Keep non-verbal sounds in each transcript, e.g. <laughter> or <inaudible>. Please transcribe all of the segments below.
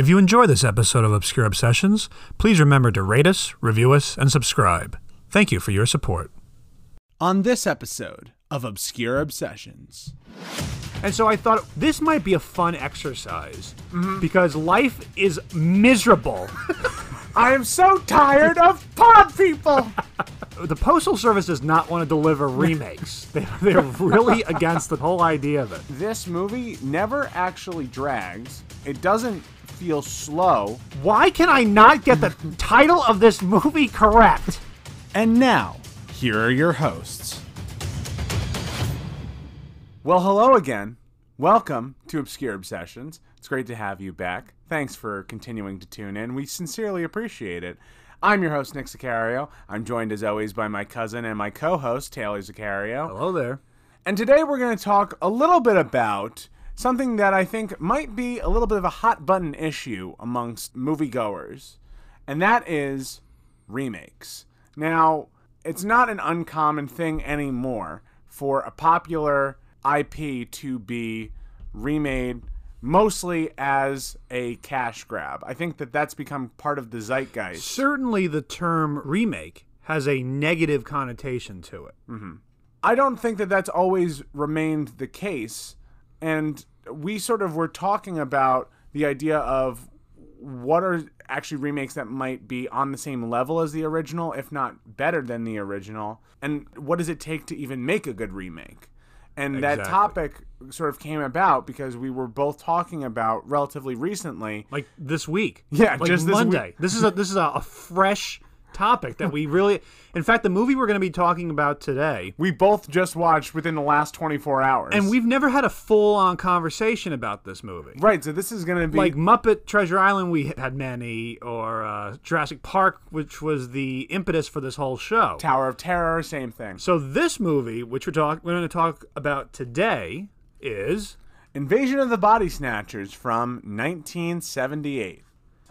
If you enjoy this episode of Obscure Obsessions, please remember to rate us, review us, and subscribe. Thank you for your support. On this episode of Obscure Obsessions, And so I thought this might be a fun exercise mm-hmm. because life is miserable. <laughs> I am so tired of pod people. <laughs> the Postal Service does not want to deliver remakes. <laughs> they, they're really against the whole idea of it. This movie never actually drags. It doesn't feel slow. Why can I not get the title of this movie correct? And now, here are your hosts. Well, hello again. Welcome to Obscure Obsessions. It's great to have you back. Thanks for continuing to tune in. We sincerely appreciate it. I'm your host, Nick Sicario. I'm joined as always by my cousin and my co host, Taylor Sicario. Hello there. And today we're going to talk a little bit about something that I think might be a little bit of a hot button issue amongst moviegoers, and that is remakes. Now, it's not an uncommon thing anymore for a popular IP to be remade mostly as a cash grab. I think that that's become part of the zeitgeist. Certainly, the term remake has a negative connotation to it. Mm-hmm. I don't think that that's always remained the case. And we sort of were talking about the idea of what are actually remakes that might be on the same level as the original, if not better than the original, and what does it take to even make a good remake? And that topic sort of came about because we were both talking about relatively recently. Like this week. Yeah, like just this Monday. week. This is a this is a, a fresh topic that we really. In fact, the movie we're going to be talking about today, We both just watched within the last 24 hours. and we've never had a full on conversation about this movie. Right, so this is going to be. Like Muppet Treasure Island, we had many, or uh, Jurassic Park, which was the impetus for this whole show. Tower of Terror, same thing. So this movie, which we're talk we're going to talk about today, is Invasion of the Body Snatchers from 1978.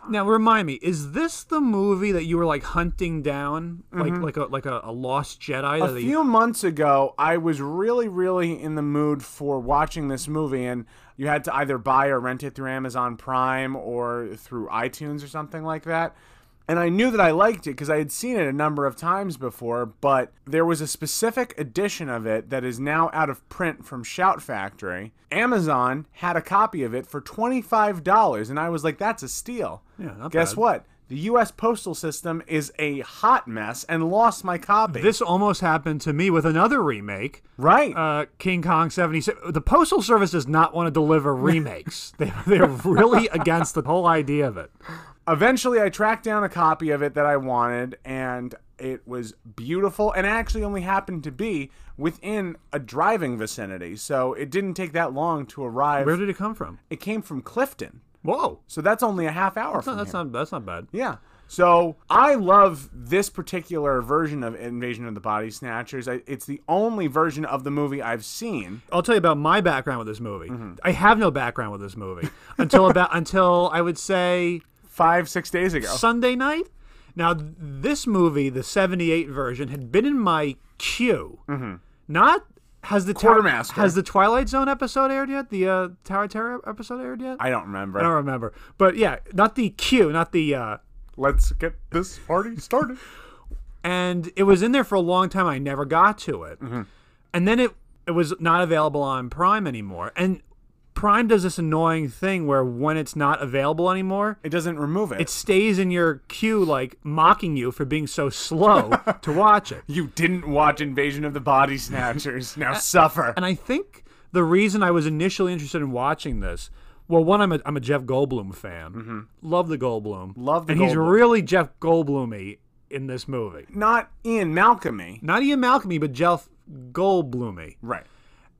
Now remind me, is this the movie that you were like hunting down, like like a like a, a lost Jedi? Mm-hmm. A few months ago, I was really, really in the mood for watching this movie, and you had to either buy or rent it through Amazon Prime or through iTunes or something like that. And I knew that I liked it because I had seen it a number of times before, but there was a specific edition of it that is now out of print from Shout Factory. Amazon had a copy of it for $25, and I was like, that's a steal. Yeah, not Guess bad. what? The U.S. Postal System is a hot mess and lost my copy. this almost happened to me with another remake, right. uh, King Kong '77. The Postal Service does not want to deliver remakes. <laughs> they, they're really against the whole idea of it. Eventually, I tracked down a copy of it that I wanted, and it was beautiful. And actually only happened to be within a driving vicinity, so it didn't take that long to arrive. Where did it come from? it came from Clifton, Whoa, so that's only a half hour no, from that's here. not that's not bad. Yeah. So I love this particular version of Invasion of the Body Snatchers. I, it's the only version of the movie I've seen. I'll tell you about my background with this movie. Mm-hmm. I have no background with this movie <laughs> until about until I would say Five, six days ago. Sunday night. Now, this movie, the 78 version, had been in my queue. Not has the Mm-hmm. Quartermaster. has the Twilight Zone episode aired yet? The uh, Tower of Terror episode aired yet? I don't remember. I don't remember. But yeah, not the queue, not the uh Let's get this party started. and it was in there for a long time. I never got to it. Mm-hmm. And then it it was not available on Prime anymore. And Prime does this annoying thing where when it's not available anymore, It doesn't remove it. it stays in your queue like mocking you for being so slow <laughs> to watch it. You didn't watch Invasion of the Body Snatchers. <laughs> Now suffer. And I think the reason I was initially interested in watching this, well, one, I'm a, I'm a Jeff Goldblum fan. Love the Goldblum. Mm-hmm. Love the Goldblum. and he's really Jeff Goldblumy in this movie. Not Ian Malcolmy. Not Ian Malcolmy, but Jeff Goldblumy. Right.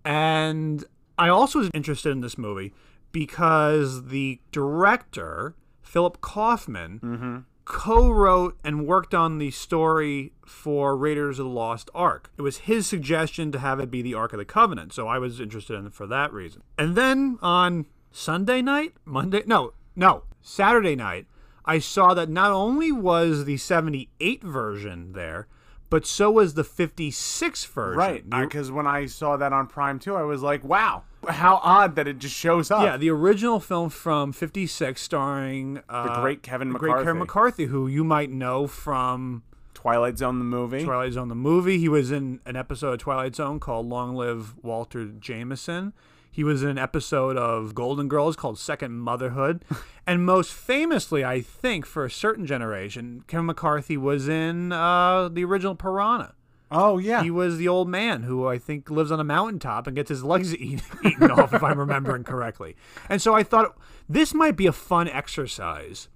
And I also was interested in this movie because the director, Philip Kaufman, mm-hmm. co wrote and worked on the story for Raiders of the Lost Ark. It was his suggestion to have it be the Ark of the Covenant, so I was interested in it for that reason. And then on Sunday night, Monday, no, no, Saturday night, I saw that not only was the 78 version there, but so was the 56 version. Right. Because when I saw that on Prime 2, I was like, wow, how odd that it just shows up. yeah, the original film from 56 starring uh, The great Kevin the great Kevin McCarthy. McCarthy, who you might know from Twilight Zone, the movie. Twilight Zone the movie. He was in an episode of Twilight Zone called Long Live Walter Jameson. He was in an episode of Golden Girls called Second Motherhood. <laughs> and most famously, I think, for a certain generation, Kevin McCarthy was in uh, the original Piranha. Oh, yeah. He was the old man who I think lives on a mountaintop and gets his legs <laughs> eat, eaten off, if I'm remembering correctly. And so I thought this might be a fun exercise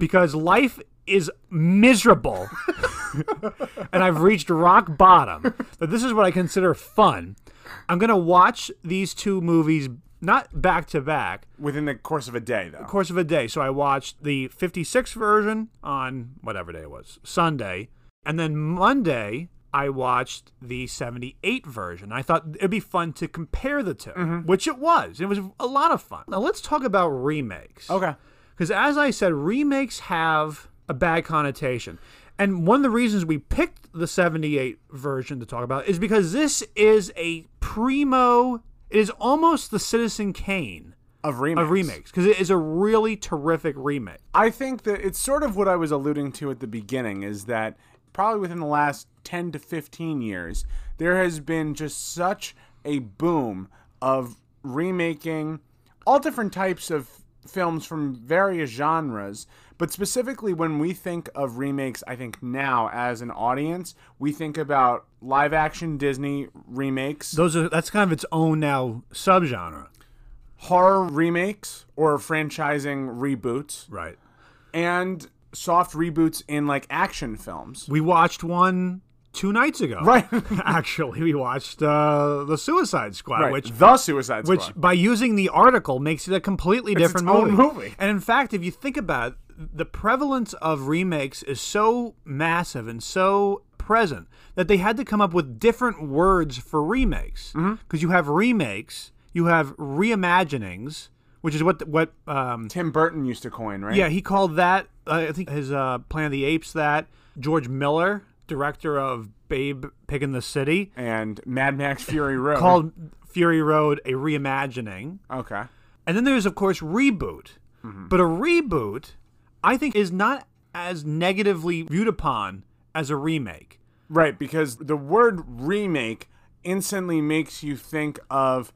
because life is miserable, and I've reached rock bottom. But this is what I consider fun. I'm gonna watch these two movies not back to back, Within the course of a day, though. The course of a day. So I watched the 56 version on whatever day it was, Sunday, and then Monday I watched the 78 version. I thought it'd be fun to compare the 2 mm-hmm. which it was. It was a lot of fun. Now let's talk about remakes. Okay. Because as I said, remakes have a bad connotation. And one of the reasons we picked the 78 version to talk about is because this is a primo, it is almost the Citizen Kane Of remakes. of remakes because it is a really terrific remake. I think that it's sort of what I was alluding to at the beginning is that probably within the last 10 to 15 years, there has been just such a boom of remaking all different types of films from various genres. But specifically, when we think of remakes, I think now as an audience, we think about live action Disney remakes, Those are that's kind of its own now subgenre. horror remakes, or franchising reboots, Right. and soft reboots in like action films. We watched one two nights ago. Right. <laughs> Actually, we watched uh, the Suicide Squad, Right. which the Suicide Squad, which by using the article makes it a completely different its movie. movie. And in fact, if you think about it, the prevalence of remakes is so massive and so present that they had to come up with different words for remakes. Because Mm-hmm. you have remakes, you have reimaginings, which is what what um, Tim Burton used to coin, right? yeah he called that. Uh, I think his uh, Planet of the Apes that George Miller, director of Babe Pig in the City, And Mad Max Fury Road. called Fury Road a reimagining. Okay. And then there's, of course, reboot. Mm-hmm. But a reboot, I think, is not as negatively viewed upon as a remake. Right, because the word remake instantly makes you think of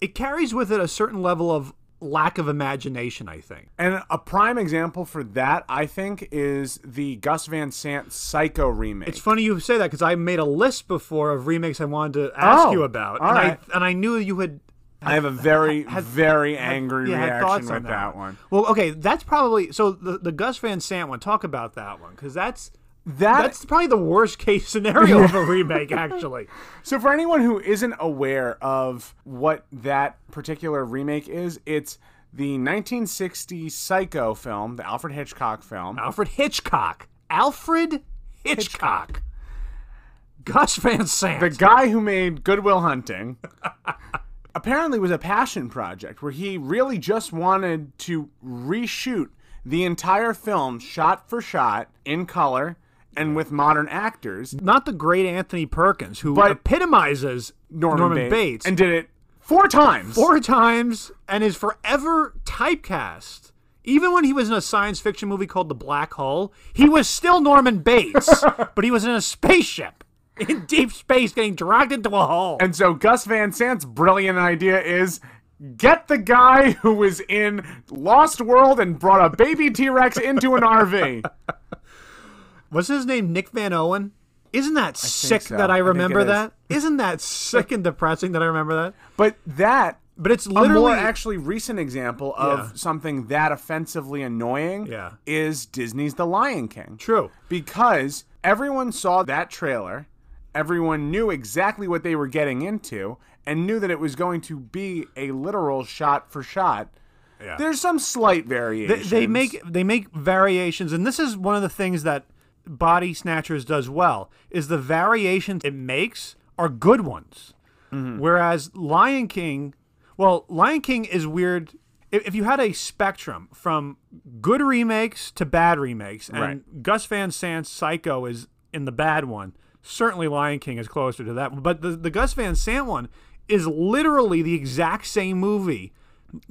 It carries with it a certain level of lack of imagination, I think. and a prime example for that I think is the Gus Van Sant Psycho remake. It's funny you say that because I made a list before of remakes I wanted to ask Oh, you about. and, right. I, and I knew you had. I have a very very angry yeah, reaction with on that, one. Well, okay, that's probably so. The, the Gus Van Sant one. Talk about that one because that's That that's probably the worst case scenario of a remake. <laughs> Actually, So for anyone who isn't aware of what that particular remake is, it's the 1960 Psycho film, the Alfred Hitchcock film. Alfred Hitchcock. Alfred Hitchcock. Gus Van Sant. The guy who made Good Will Hunting <laughs> apparently was a passion project where he really just wanted to reshoot the entire film shot for shot in color and with modern actors. Not the great Anthony Perkins, who But- epitomizes Norman, Bates, and did it four times. four times and is forever typecast. Even when he was in a science fiction movie called The Black Hole, he was still Norman Bates, <laughs> but he was in a spaceship in deep space getting dragged into a hole. And so Gus Van Sant's brilliant idea is get the guy who was in Lost World and brought a baby T-Rex into an RV. Was <laughs> his name Nick Van Owen? Isn't that sick so. that I I think it remember is. that? Isn't that sick and depressing that I remember that? But that But it's a literally more actually recent example of Yeah. something that offensively annoying Yeah. is Disney's The Lion King. true. Because everyone saw that trailer, everyone knew exactly what they were getting into, and knew that it was going to be a literal shot for shot. Yeah. There's some slight variations. they make they make variations, and this is one of the things that Body Snatchers does well is the variations it makes are good ones. Mm-hmm. Whereas Lion King, well, Lion King is weird. If, if you had a spectrum from good remakes to bad remakes, and Right. Gus Van Sant's Psycho is in the bad one. Certainly, Lion King is closer to that. But the the Gus Van Sant one is literally the exact same movie.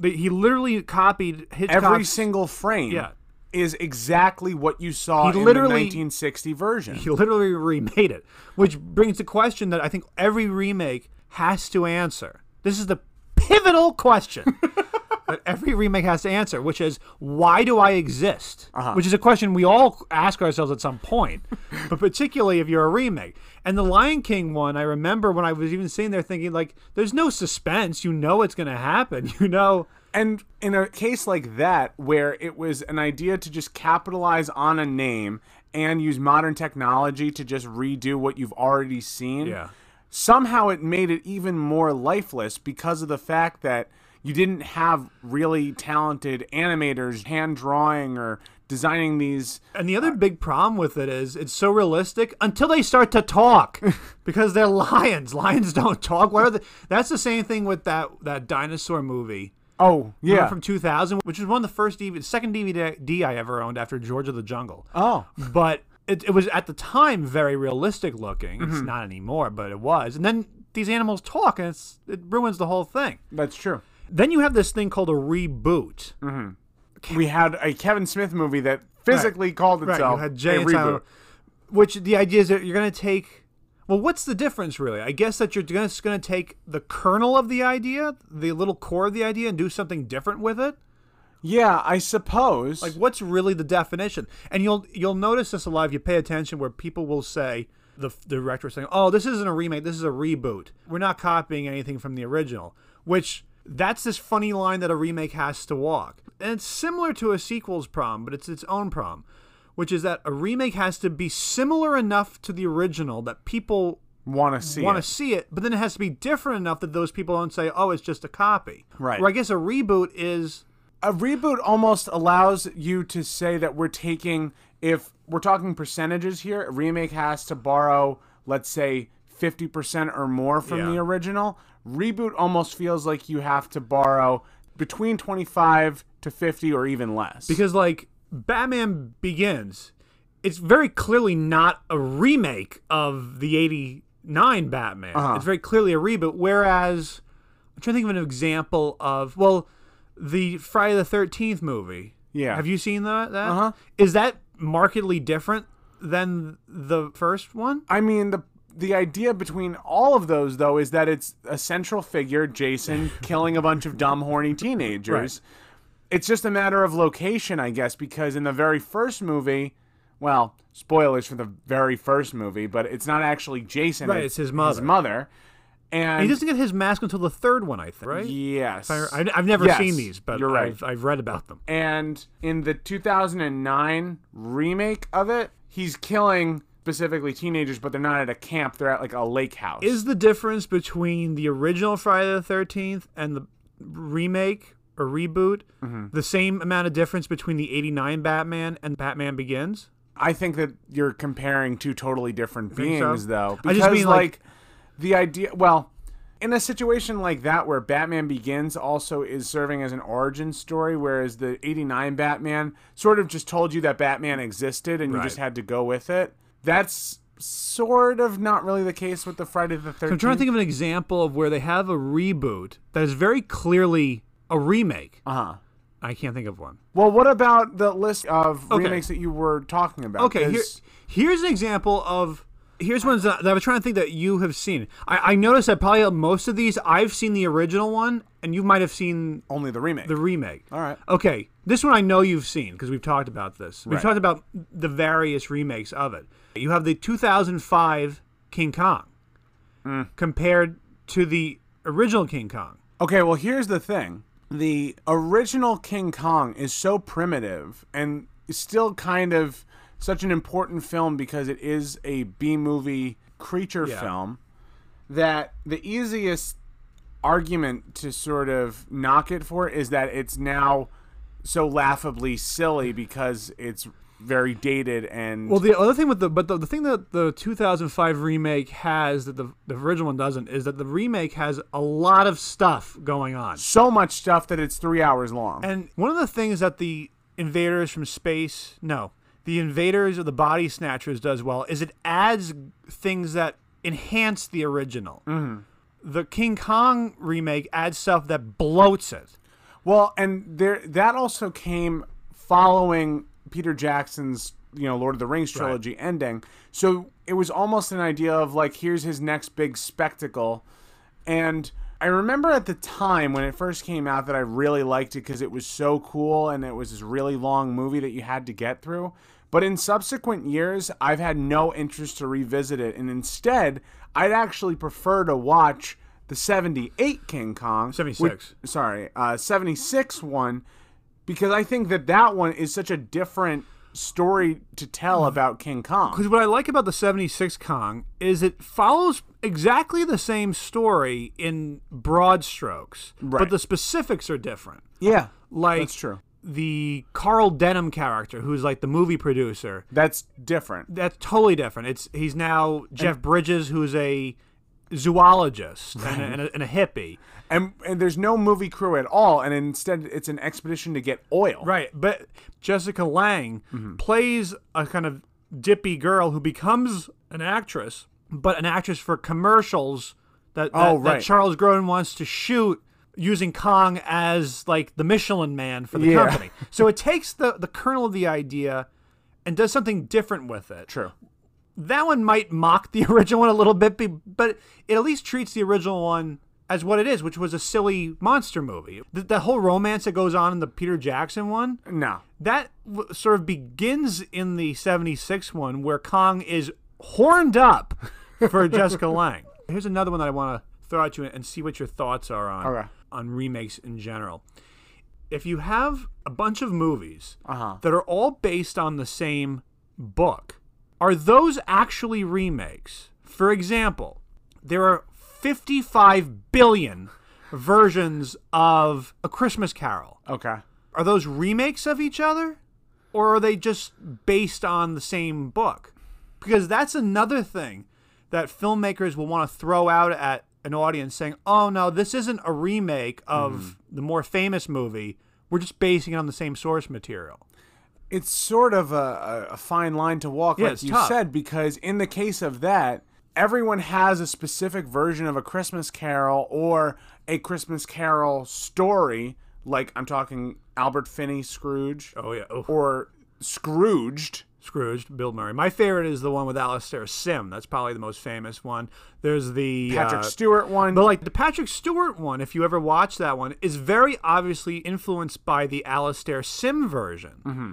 He literally copied Hitchcock's Every single frame Yeah. is exactly what you saw He in literally- the 1960 version. He literally remade it, which brings the question that I think every remake has to answer. This is the pivotal question <laughs> that every remake has to answer, which is why do I exist? Uh-huh. Which is a question we all ask ourselves at some point, <laughs> but particularly if you're a remake. And the Lion King one, I remember when I was even sitting there thinking, like, there's no suspense. You know it's going to happen. <laughs> You know. And in a case like that, where it was an idea to just capitalize on a name and use modern technology to just redo what you've already seen, Yeah. somehow it made it even more lifeless because of the fact that you didn't have really talented animators hand drawing or designing these. And the other big problem with it is it's so realistic until they start to talk <laughs> because they're lions. Lions don't talk. What are the, that's the same thing with that that dinosaur movie Oh, yeah. from 2000, which was one of the first DVD, second DVD I ever owned after George of the Jungle. oh. But it, it was at the time very realistic looking. Mm-hmm. It's not anymore, but it was. And then these animals talk, and it's, it ruins the whole thing. That's true. Then you have this thing called a reboot. Mm-hmm. We had a Kevin Smith movie that physically called itself Jay a reboot. Silent- which the idea is that you're going to take. Well, what's the difference really? I guess that you're just going to take the kernel of the idea, the little core of the idea, and do something different with it. Yeah, I suppose. Like, what's really the definition? And you'll you'll notice this a lot if you pay attention, where people will say the, the director is saying, "Oh, this isn't a remake. This is a reboot. We're not copying anything from the original." Which that's this funny line that a remake has to walk, and it's similar to a sequel's problem, but it's its own problem, which is that a remake has to be similar enough to the original that people want to see want to it. see it, but then it has to be different enough that those people don't say, "Oh, it's just a copy." Right. Or I guess a reboot is a reboot almost allows you to say that we're taking if we're talking percentages here a remake has to borrow let's say 50% or more from Yeah. the original reboot almost feels like you have to borrow between 25 to 50 or even less because like Batman Begins, it's very clearly not a remake of the '89 Batman. Uh-huh. It's very clearly a reboot. Whereas I'm trying to think of an example of well, the Friday the Thirteenth movie. Yeah. have you seen that? That Uh-huh. Is that markedly different than the first one? I mean the the idea between all of those though is that it's a central figure Jason <laughs> killing a bunch of dumb horny teenagers. Right. It's just a matter of location, I guess, because in the very first movie, well, spoilers for the very first movie, but it's not actually Jason. Right, it's his mother. His mother. And he doesn't get his mask until the third one, I think. Right? yes. I, I've never Yes, seen these, but you're right. I've, I've read about them. And in the 2009 remake of it, he's killing specifically teenagers, but they're not at a camp. They're at like a lake house. Is the difference between the original Friday the Thirteenth and the remake or reboot Mm-hmm. the same amount of difference between the '89 Batman and Batman Begins? I think that you're comparing two totally different think so? beings, though. I Because, just mean, like- like, the idea. Well, in a situation like that, where Batman Begins also is serving as an origin story, whereas the '89 Batman sort of just told you that Batman existed and you just had to go with it. That's sort of not really the case with the Friday the Thirteenth. I'm trying to think of an example of where they have a reboot that is very clearly a remake. Uh huh. I can't think of one. Well, what about the list of Okay. remakes that you were talking about? Okay, here, here's an example of. Here's ones that, that I was trying to think that you have seen. I, I noticed that probably most of these I've seen the original one, and you might have seen only the remake. the remake. All right. Okay, this one I know you've seen because we've talked about this. We've Right. talked about the various remakes of it. You have the 2005 King Kong Mm. compared to the original King Kong. Okay, well, here's the thing. The original King Kong is so primitive and still kind of such an important film because it is a B movie creature Yeah. film that the easiest argument to sort of knock it for is that it's now so laughably silly because it's very dated and Well, the other thing with the but the, the thing that the 2005 remake has that the, the original one doesn't is that the remake has a lot of stuff going on. so much stuff that it's three hours long. And one of the things that the invaders from space, no, the Invaders or the Body Snatchers does well is it adds things that enhance the original. Mm-hmm. The King Kong remake adds stuff that bloats it. Well, and there that also came following Peter Jackson's, you know, Lord of the Rings trilogy ending. So it was almost an idea of like here's his next big spectacle. And I remember at the time when it first came out that I really liked it because it was so cool and it was this really long movie that you had to get through. But in subsequent years, I've had no interest to revisit it. And instead, I'd actually prefer to watch the 78 King Kong. 76. which- sorry, uh, 76 one, because I think that that one is such a different story to tell about King Kong. Because what I like about the 76 Kong is it follows exactly the same story in broad strokes, but the specifics are different. Yeah, Like that's true. the Carl Denham character, who's like the movie producer, That's different. that's totally different. It's he's now Jeff Bridges, who's a zoologist and, a, and, a, and a hippie. And, and there's no movie crew at all, and instead it's an expedition to get oil. Right, but Jessica Lange mm-hmm. plays a kind of dippy girl who becomes an actress, but an actress for commercials that, that, Oh, that. Charles Grodin wants to shoot using Kong as like the Michelin man for the Yeah. company. So it takes the the kernel of the idea and does something different with it. True. That one might mock the <laughs> original one a little bit, but it at least treats the original one as what it is, which was a silly monster movie. The, the whole romance that goes on in the Peter Jackson one, No. that w- sort of begins in the 76 one where Kong is horned up for <laughs> Jessica Lange. Here's another one that I want to throw at you and see what your thoughts are on Okay. on remakes in general. If you have a bunch of movies Uh-huh. that are all based on the same book, are those actually remakes? For example, there are 55 billion versions of A Christmas Carol. Okay. are those remakes of each other? Or are they just based on the same book? Because that's another thing that filmmakers will want to throw out at an audience saying oh no this isn't a remake of mm-hmm. the more famous movie. We're just basing it on the same source material It's sort of a, a, fine line to walk, Yeah, like you tough. said, because in the case of that, everyone has a specific version of a Christmas Carol or a Christmas Carol story. Like I'm talking Albert Finney Scrooge oh yeah oh, or Scrooged. scrooged bill murray my favorite is the one with alastair sim that's probably the most famous one there's the Patrick uh, Stewart one. But like the Patrick Stewart one, if you ever watch that one, is very obviously influenced by the Alastair Sim version. Mm-hmm.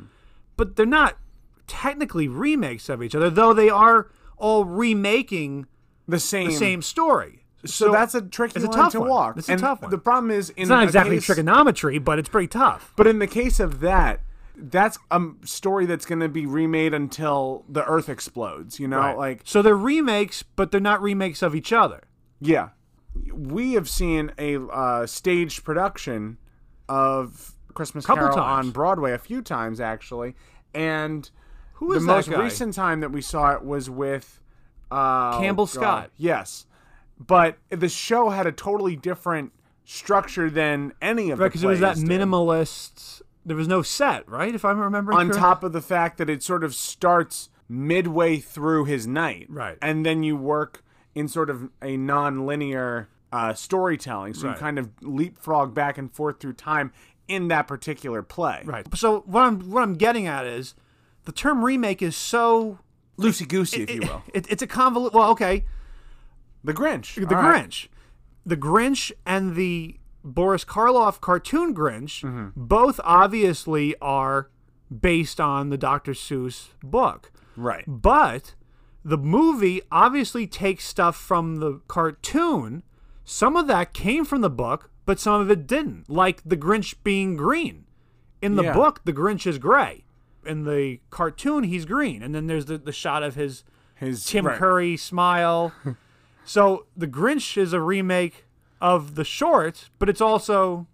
But they're not technically remakes of each other, though they are all remaking the same. the same story. So, that's a tricky it's a tough to one. walk. It's a tough one. The problem is, in It's not exactly case- trigonometry, but it's pretty tough. But in the case of that, that's a story that's going to be remade until the Earth explodes. You know, Right. like so they're remakes, but they're not remakes of each other. yeah, we have seen a uh, staged production of Christmas Couple Carol times. on Broadway a few times actually, and Who the most guy? recent time that we saw it was with uh, Campbell oh, God. Scott. Yes, but the show had a totally different structure than any of Right, the because it was that did. minimalist. There was no set, right? If I'm remembering on correct? top of the fact that it sort of starts midway through his night. Right. And then you work in sort of a non-linear uh, storytelling. So Right. you kind of leapfrog back and forth through time in that particular play. Right. So what I'm what I'm getting at is the term remake is so Loosey goosey, if you will. <laughs> It, it's a convolute. Well, okay, The Grinch. the All right. Grinch, the Grinch, and the Boris Karloff cartoon Grinch Mm-hmm. both obviously are based on the Dr. Seuss book, Right. but the movie obviously takes stuff from the cartoon. Some of that came from the book, but some of it didn't. Like the Grinch being green. In the Yeah. book, the Grinch is gray. In the cartoon, he's green. And then there's the, the shot of his His Jim right. Carrey smile. <laughs> so the Grinch is a remake of the short, but it's also.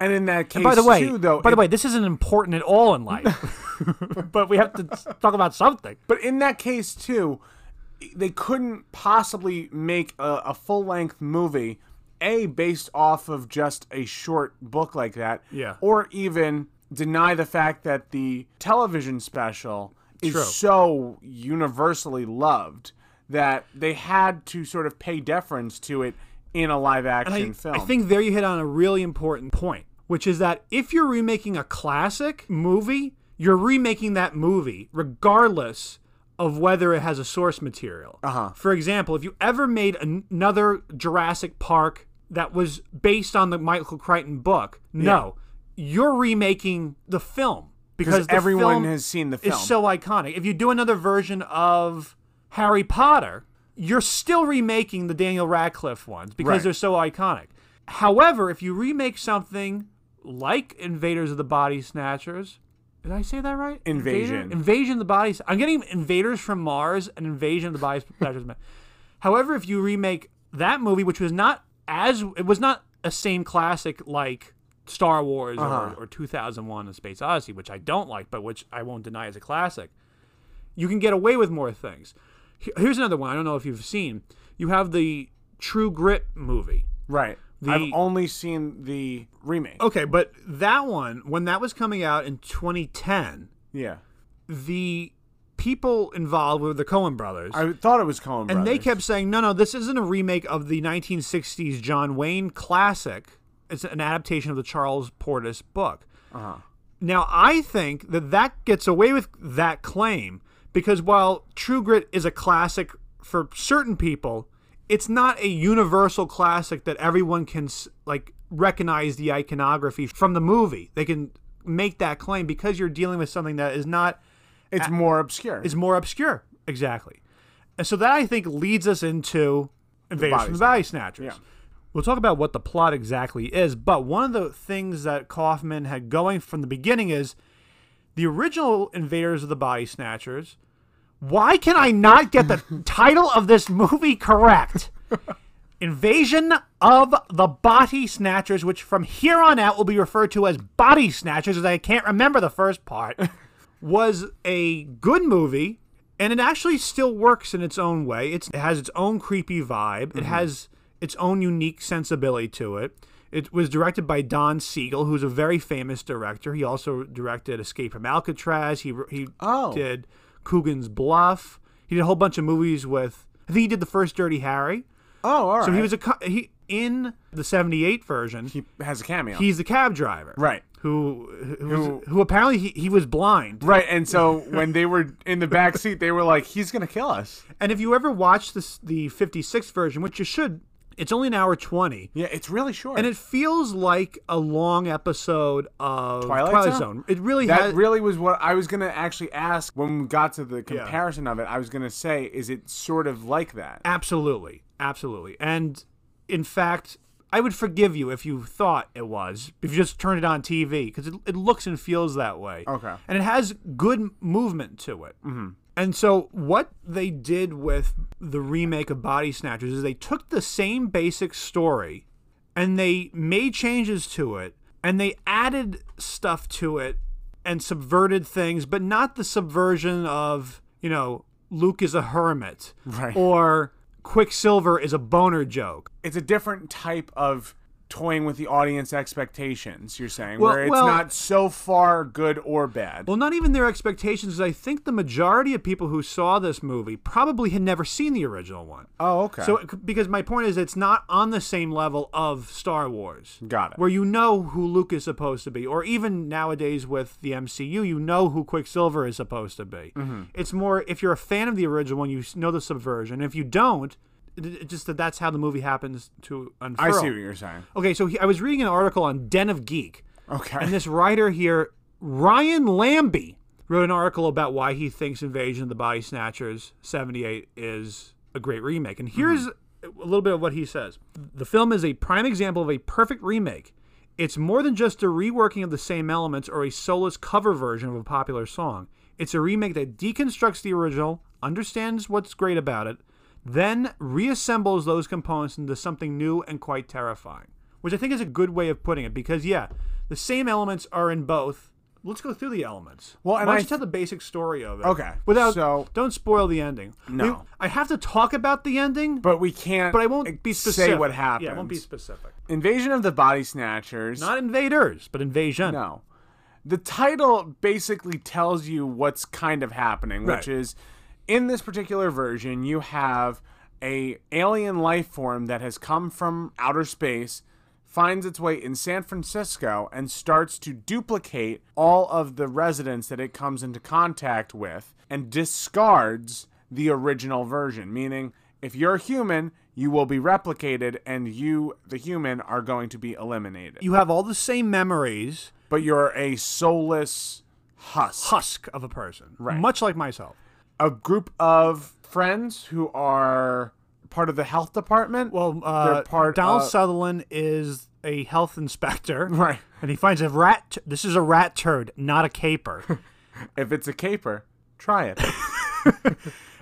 And in that case, By the way, too, though, by the way, this isn't important at all in life, <laughs> but we have to talk about something. But in that case too, they couldn't possibly make a, a full length movie, a based off of just a short book like that, Yeah. or even deny the fact that the television special is True. so universally loved that they had to sort of pay deference to it in a live action I, film. I think there you hit on a really important point, which is that if you're remaking a classic movie, you're remaking that movie regardless of whether it has a source material. Uh-huh. For example, if you ever made an- another Jurassic Park that was based on the Michael Crichton book, no, you're remaking the film because the everyone film has seen the film. It's so iconic. If you do another version of Harry Potter, you're still remaking the Daniel Radcliffe ones because Right. they're so iconic. However, if you remake something like Invaders of the Body Snatchers, did I say that right? Invasion. Invader? Invasion of the bodies. I'm getting Invaders from Mars and Invasion of the bodies. <laughs> However, if you remake that movie, which was not as it was not a same classic like Star Wars Uh-huh. or, or 2001: A Space Odyssey, which I don't like, but which I won't deny is a classic. You can get away with more things. Here's another one. I don't know if you've seen. You have the True Grit movie. right. The- I've only seen the remake. Okay, but that one, when that was coming out in 2010, Yeah. the people involved were the Coen brothers. I thought it was Coen and they kept saying, no, no, this isn't a remake of the 1960s John Wayne classic. It's an adaptation of the Charles Portis book. Uh-huh. Now, I think that that gets away with that claim because while True Grit is a classic for certain people, it's not a universal classic that everyone can like recognize the iconography from the movie. They can make that claim because you're dealing with something that is not It's more obscure. It's more obscure. Exactly. And so that I think leads us into Invaders from the Body Snatchers. Yeah. We'll talk about what the plot exactly is, but one of the things that Kaufman had going from the beginning is the original Invaders of the Body Snatchers. Why can I not get the <laughs> title of this movie correct? Invasion of the Body Snatchers, which from here on out will be referred to as Body Snatchers, as I can't remember the first part, <laughs> was a good movie, and it actually still works in its own way. It's, it has its own creepy vibe. It mm-hmm. has its own unique sensibility to it. It was directed by Don Siegel, who's a very famous director. He also directed Escape from Alcatraz. He he Oh. did Coogan's Bluff. He did a whole bunch of movies with. I think he did the first Dirty Harry. oh, all right. So he was a he in the '78 version. He has a cameo. he's the cab driver, Right. Who who, was- who apparently he, he was blind. Right, and so when they were in the back seat, they were like, "He's gonna kill us." And if you ever watch this the '56 version, which you should, it's only an hour twenty. Yeah, it's really short. And it feels like a long episode of Twilight Zone? Zone. It really that has. really was what I was gonna actually ask when we got to the comparison of it. I was gonna say, is it sort of like that? Absolutely. Absolutely. And in fact, I would forgive you if you thought it was, if you just turned it on TV, because it, it looks and feels that way. Okay. And it has good movement to it. Mm-hmm. And so, what they did with the remake of Body Snatchers is they took the same basic story and they made changes to it and they added stuff to it and subverted things, but not the subversion of, you know, Luke is a hermit Right. or Quicksilver is a boner joke. It's a different type of toying with the audience expectations. You're saying Well- where it's well- not so far good or bad. Well, not even their expectations, I think the majority of people who saw this movie probably had never seen the original one. oh, okay. So, because my point is, it's not on the same level of Star Wars. Got it. Where you know who Luke is supposed to be, or even nowadays with the MCU, you know who Quicksilver is supposed to be. Mm-hmm. It's more if you're a fan of the original one, you know the subversion. If you don't, just that that's how the movie happens to unfurl. I see what you're saying. Okay, so he, I was reading an article on Den of Geek, Okay. and this writer here, Ryan Lambie, wrote an article about why he thinks Invasion of the Body Snatchers 78 is a great remake. And here's a little bit of what he says The film is a prime example of a perfect remake. It's more than just a reworking of the same elements or a soulless cover version of a popular song. It's a remake that deconstructs the original, understands what's great about it, then reassembles those components into something new and quite terrifying. Which I think is a good way of putting it because, yeah, the same elements are in both. Let's go through the elements. Well, and Why I don't you tell the basic story of it? Okay, Without so- don't spoil the ending. No. We- I have to talk about the ending, but, we can't. But I won't be say specific. what happens. Yeah, I won't be specific. Invasion of the Body Snatchers. Not invaders, but invasion. No. the title basically tells you what's kind of happening, which is in this particular version, you have a alien life form that has come from outer space, finds its way in San Francisco, and starts to duplicate all of the residents that it comes into contact with, and discards the original version. Meaning, if you're human, you will be replicated, and you, the human, are going to be eliminated. You have all the same memories, but you're a soulless husk. husk of a person, Right. much like myself. A group of friends who are part of the health department. Well, uh, They're part Donald of- Sutherland is a health inspector, <laughs> right. and he finds a rat. This is a rat turd, not a caper. <laughs> If it's a caper, try it. <laughs>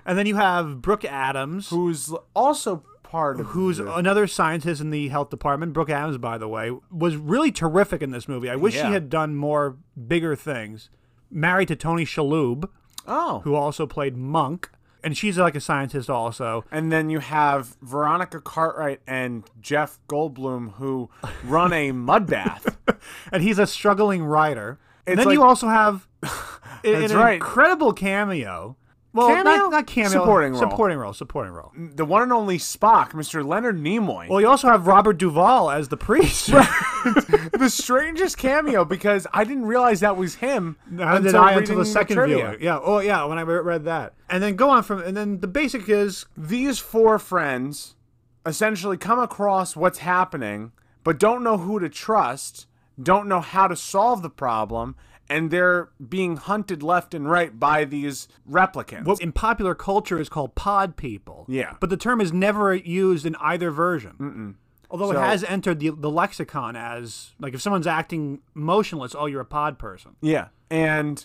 and then you have Brooke Adams, Who's also part of who's the- another scientist in the health department. Brooke Adams, by the way, was really terrific in this movie. I wish Yeah. she had done more bigger things. Married to Tony Shalhoub, oh. who also played Monk, and she's like a scientist also. And then you have Veronica Cartwright and Jeff Goldblum who run a mud bath. <laughs> and he's a struggling writer. And It's then you also have <laughs> an right. incredible cameo. Well, Cameo? not, not cameo. Supporting role. Supporting role. Supporting role. the one and only Spock, Mr. Leonard Nimoy. Well, you also have Robert Duvall as the priest. <laughs> <laughs> the strangest cameo because I didn't realize that was him How did I until reading the second trivia. viewer? Yeah. Oh, yeah. When I read that, and then go on from, and then the basic is these four friends essentially come across what's happening, but don't know who to trust, don't know how to solve the problem, and they're being hunted left and right by these replicants. what in popular culture is called pod people. Yeah. But the term is never used in either version. Mm-mm. Although So- it has entered the, the lexicon as like if someone's acting motionless, oh, you're a pod person. yeah. And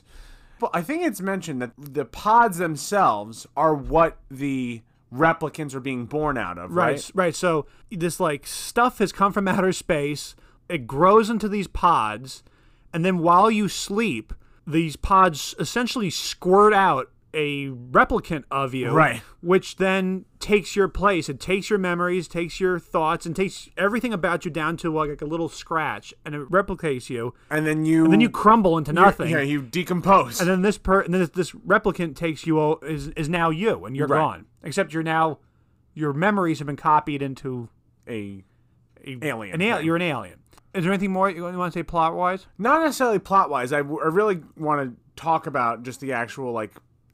well, I think it's mentioned that the pods themselves are what the replicants are being born out of, right? Right, right. So this like stuff has come from outer space. It grows into these pods, and then while you sleep, these pods essentially squirt out a replicant of you, Right. Which then takes your place. It takes your memories, takes your thoughts, and takes everything about you down to like, a little scratch, and it replicates you. And then you And then you crumble into nothing. Yeah, you decompose. and then this per and then this, replicant takes you is is now you, and you're Right. gone. Except you're now your memories have been copied into a a, Alien An al- you're an alien. Is there anything more you want to say plot wise? not necessarily plot wise. I, w- I really want to talk about just the actual like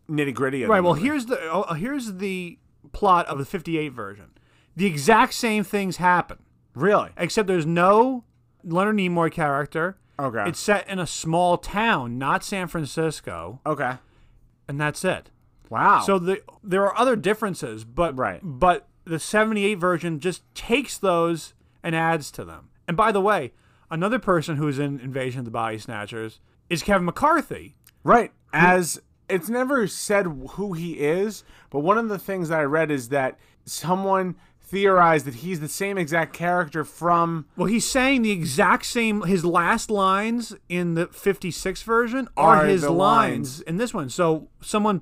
nitty gritty of it. Right. Well, movie. here's the oh, here's the plot of the 58 version. The exact same things happen, really except there's no Leonard Nimoy character. okay. It's set in a small town, not San Francisco, okay. and that's it. Wow. So the there are other differences, but Right. but the 78 version just takes those and adds to them. And by the way, another person who's in Invasion of the Body Snatchers is Kevin McCarthy. right as it's never said who he is, but one of the things that I read is that someone theorized that he's the same exact character from Well, he's saying the exact same. His last lines in the '56 version are, Are his the lines lines. in this one. So someone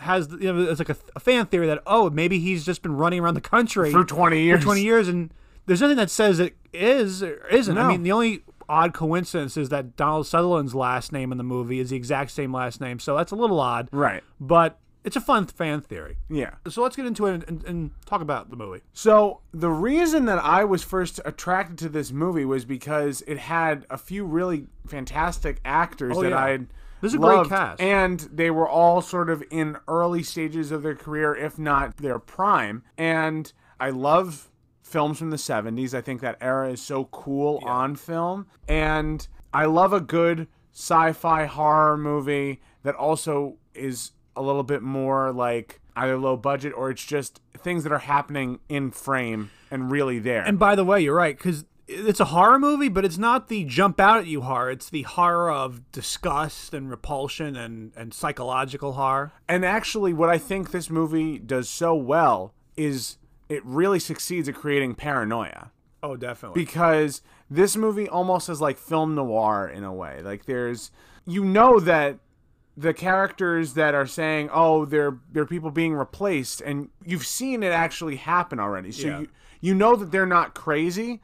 has, you know, it's like a, a fan theory that oh, maybe he's just been running around the country for 20 years. for 20 years, and there's nothing that says it is or isn't. I mean, the only odd coincidence is that Donald Sutherland's last name in the movie is the exact same last name, so that's a little odd. Right. But it's a fun fan theory. Yeah. So let's get into it and, and, and talk about the movie. So the reason that I was first attracted to this movie was because it had a few really fantastic actors Oh, that yeah. I'd This is a great cast. and they were all sort of in early stages of their career, if not their prime. And I love films from the 70s. I think that era is so cool on film, and I love a good sci-fi horror movie that also is a little bit more like either low budget or it's just things that are happening in frame and really there. And by the way, you're right because it's a horror movie, but it's not the jump out at you horror. It's the horror of disgust and repulsion and and psychological horror. And actually, what I think this movie does so well is it really succeeds at creating paranoia Oh, definitely. because this movie almost is like film noir in a way. Like there's, you know that the characters that are saying, "Oh, they're they're people being replaced," and you've seen it actually happen already. So Yeah. you you know that they're not crazy,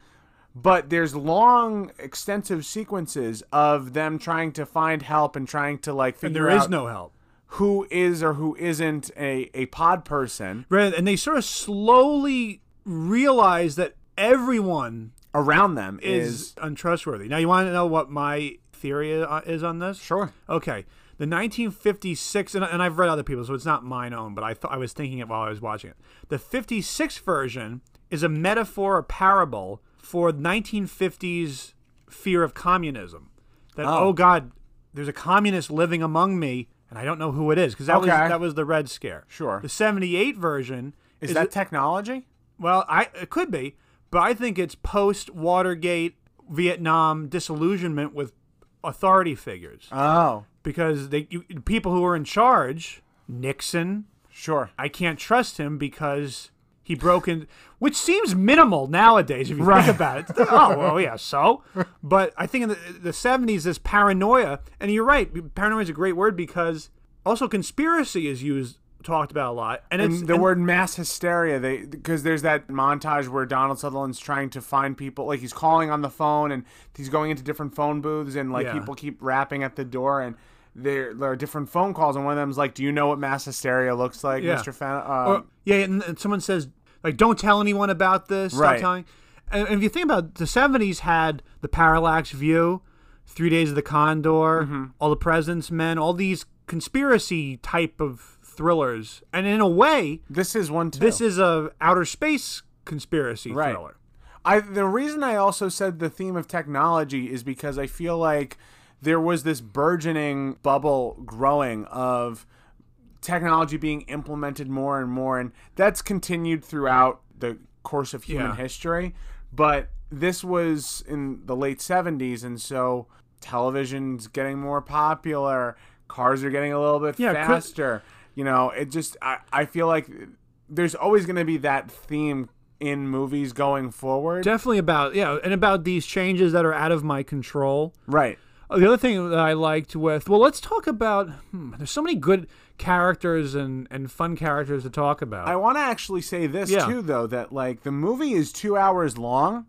but there's long, extensive sequences of them trying to find help and trying to like And figure there is out no help. Who is or who isn't a, a pod person Right, and they sort of slowly realize that everyone around them is, is, untrustworthy. Now, you want to know what my theory uh, is on this? sure. Okay. The 1956, and, and I've read other people, so it's not mine own, but I thought I was thinking it while I was watching it. The 56 version is a metaphor, a parable for 1950s fear of communism. That Oh. oh, God, there's a communist living among me, and I don't know who it is because that was that was the Red Scare. Sure. The 78 version Is, is that it- technology? well, I it could be, but I think it's post Watergate Vietnam disillusionment with authority figures Oh, because they you, people who are in charge, Nixon, sure. I can't trust him because he broke in, which seems minimal nowadays if you Right. think about it. oh well, yeah, so. But I think in the the seventies, this paranoia, and you're right, paranoia is a great word because also conspiracy is used talked about a lot, and it's And the and- word mass hysteria, they because there's that montage where Donald Sutherland's trying to find people, like he's calling on the phone and he's going into different phone booths, and like Yeah. people keep rapping at the door, and there there are different phone calls, and one of them's like, "Do you know what mass hysteria looks like, Yeah. Mister Fan?" Um, Or, yeah, and, and someone says like, "Don't tell anyone about this." Stop Right. telling. And, and if you think about it, the '70s, had the Parallax View, Three Days of the Condor, Mm-hmm. All the President's Men, all these conspiracy type of thrillers, and in a way, this is one too. this is a outer space conspiracy Right. thriller. I the reason I also said the theme of technology is because I feel like there was this burgeoning bubble growing of technology being implemented more and more and that's continued throughout the course of human Yeah. history but this was in the late 70s and so television's getting more popular cars are getting a little bit Yeah, faster you know it just I, I feel like there's always going to be that theme in movies going forward Definitely about yeah, and about these changes that are out of my control. right The other thing that I liked with well, let's talk about. Hmm, there's so many good characters and and fun characters to talk about. I want to actually say this Yeah. too, though, that like the movie is two hours long,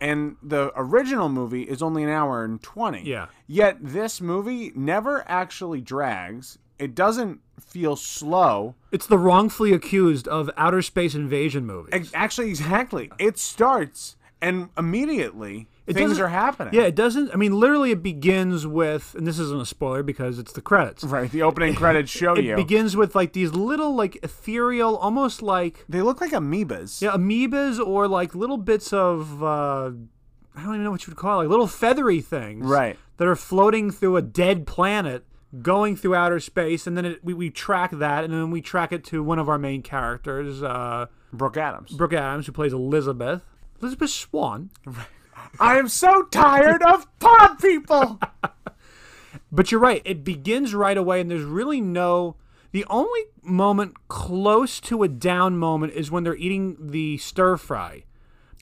and the original movie is only an hour and twenty. Yeah. Yet this movie never actually drags. It doesn't feel slow. It's the wrongfully accused of outer space invasion movies. Actually, exactly. It starts and immediately It things are happening. yeah, it doesn't. I mean, literally, it begins with, and this isn't a spoiler because it's the credits. Right. The opening credits show It you. It begins with like these little, like ethereal, almost like they look like amoebas. yeah, amoebas or like little bits of uh, I don't even know what you would call it, like little feathery things, Right. That are floating through a dead planet, going through outer space, and then it, we we track that, and then we track it to one of our main characters, uh, Brooke Adams. Brooke Adams, who plays Elizabeth. Elizabeth Swan. I am so tired of pod people. <laughs> But you're right. It begins right away, and there's really no. The only moment close to a down moment is when they're eating the stir fry.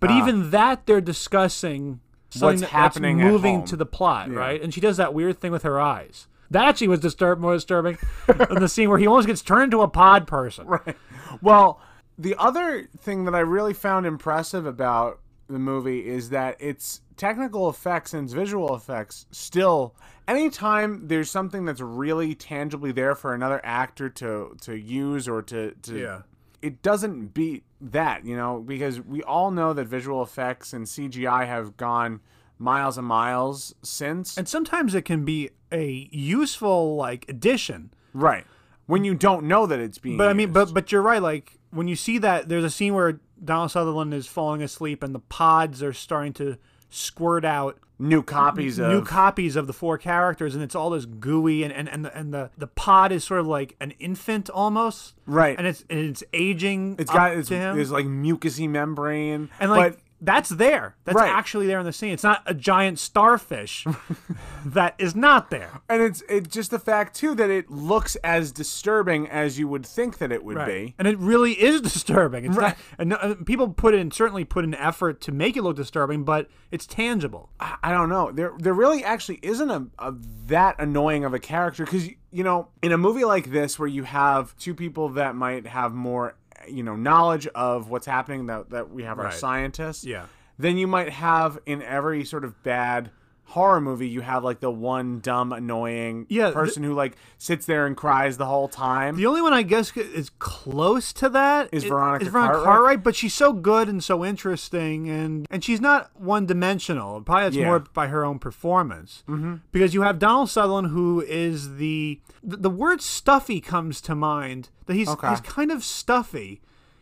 But ah. even that, they're discussing something What's happening that's moving to the plot, right? And she does that weird thing with her eyes. That actually was disturb more disturbing <laughs> than the scene where he almost gets turned into a pod person. Right. Well, the other thing that I really found impressive about the movie is that its technical effects and its visual effects still anytime there's something that's really tangibly there for another actor to to use or to, to Yeah. it doesn't beat that, you know, because we all know that visual effects and CGI have gone miles and miles since. And sometimes it can be a useful like addition. right. When you don't know that it's being But I mean, but but you're right. Like when you see that, there's a scene where Donald Sutherland is falling asleep, and the pods are starting to squirt out new copies of new copies of the four characters, and it's all this gooey, and and and the, and the the pod is sort of like an infant almost, Right. And it's and it's aging. It's got it's, there's like mucusy membrane, and like. but that's there. That's Right. actually there in the scene. It's not a giant starfish <laughs> that is not there. and it's it's just the fact too that it looks as disturbing as you would think that it would be. And it really is <laughs> disturbing. It's Right. not, and uh, people put in certainly put an effort to make it look disturbing, but it's tangible. I I don't know. There there really actually isn't a, a that annoying of a character because you know in a movie like this where you have two people that might have more you know knowledge of what's happening that that we have our scientists. Yeah. then you might have in every sort of bad horror movie you have like the one dumb annoying Yeah, th- person who like sits there and cries the whole time The only one I guess is close to that Is i- Veronica is Veronica Cartwright? Cartwright, but she's so good and so interesting, and and she's not one dimensional. Probably it's Yeah. more by her own performance. Mm-hmm. Because you have Donald Sutherland, who is the the, the word stuffy comes to mind. That he's Okay. he's kind of stuffy.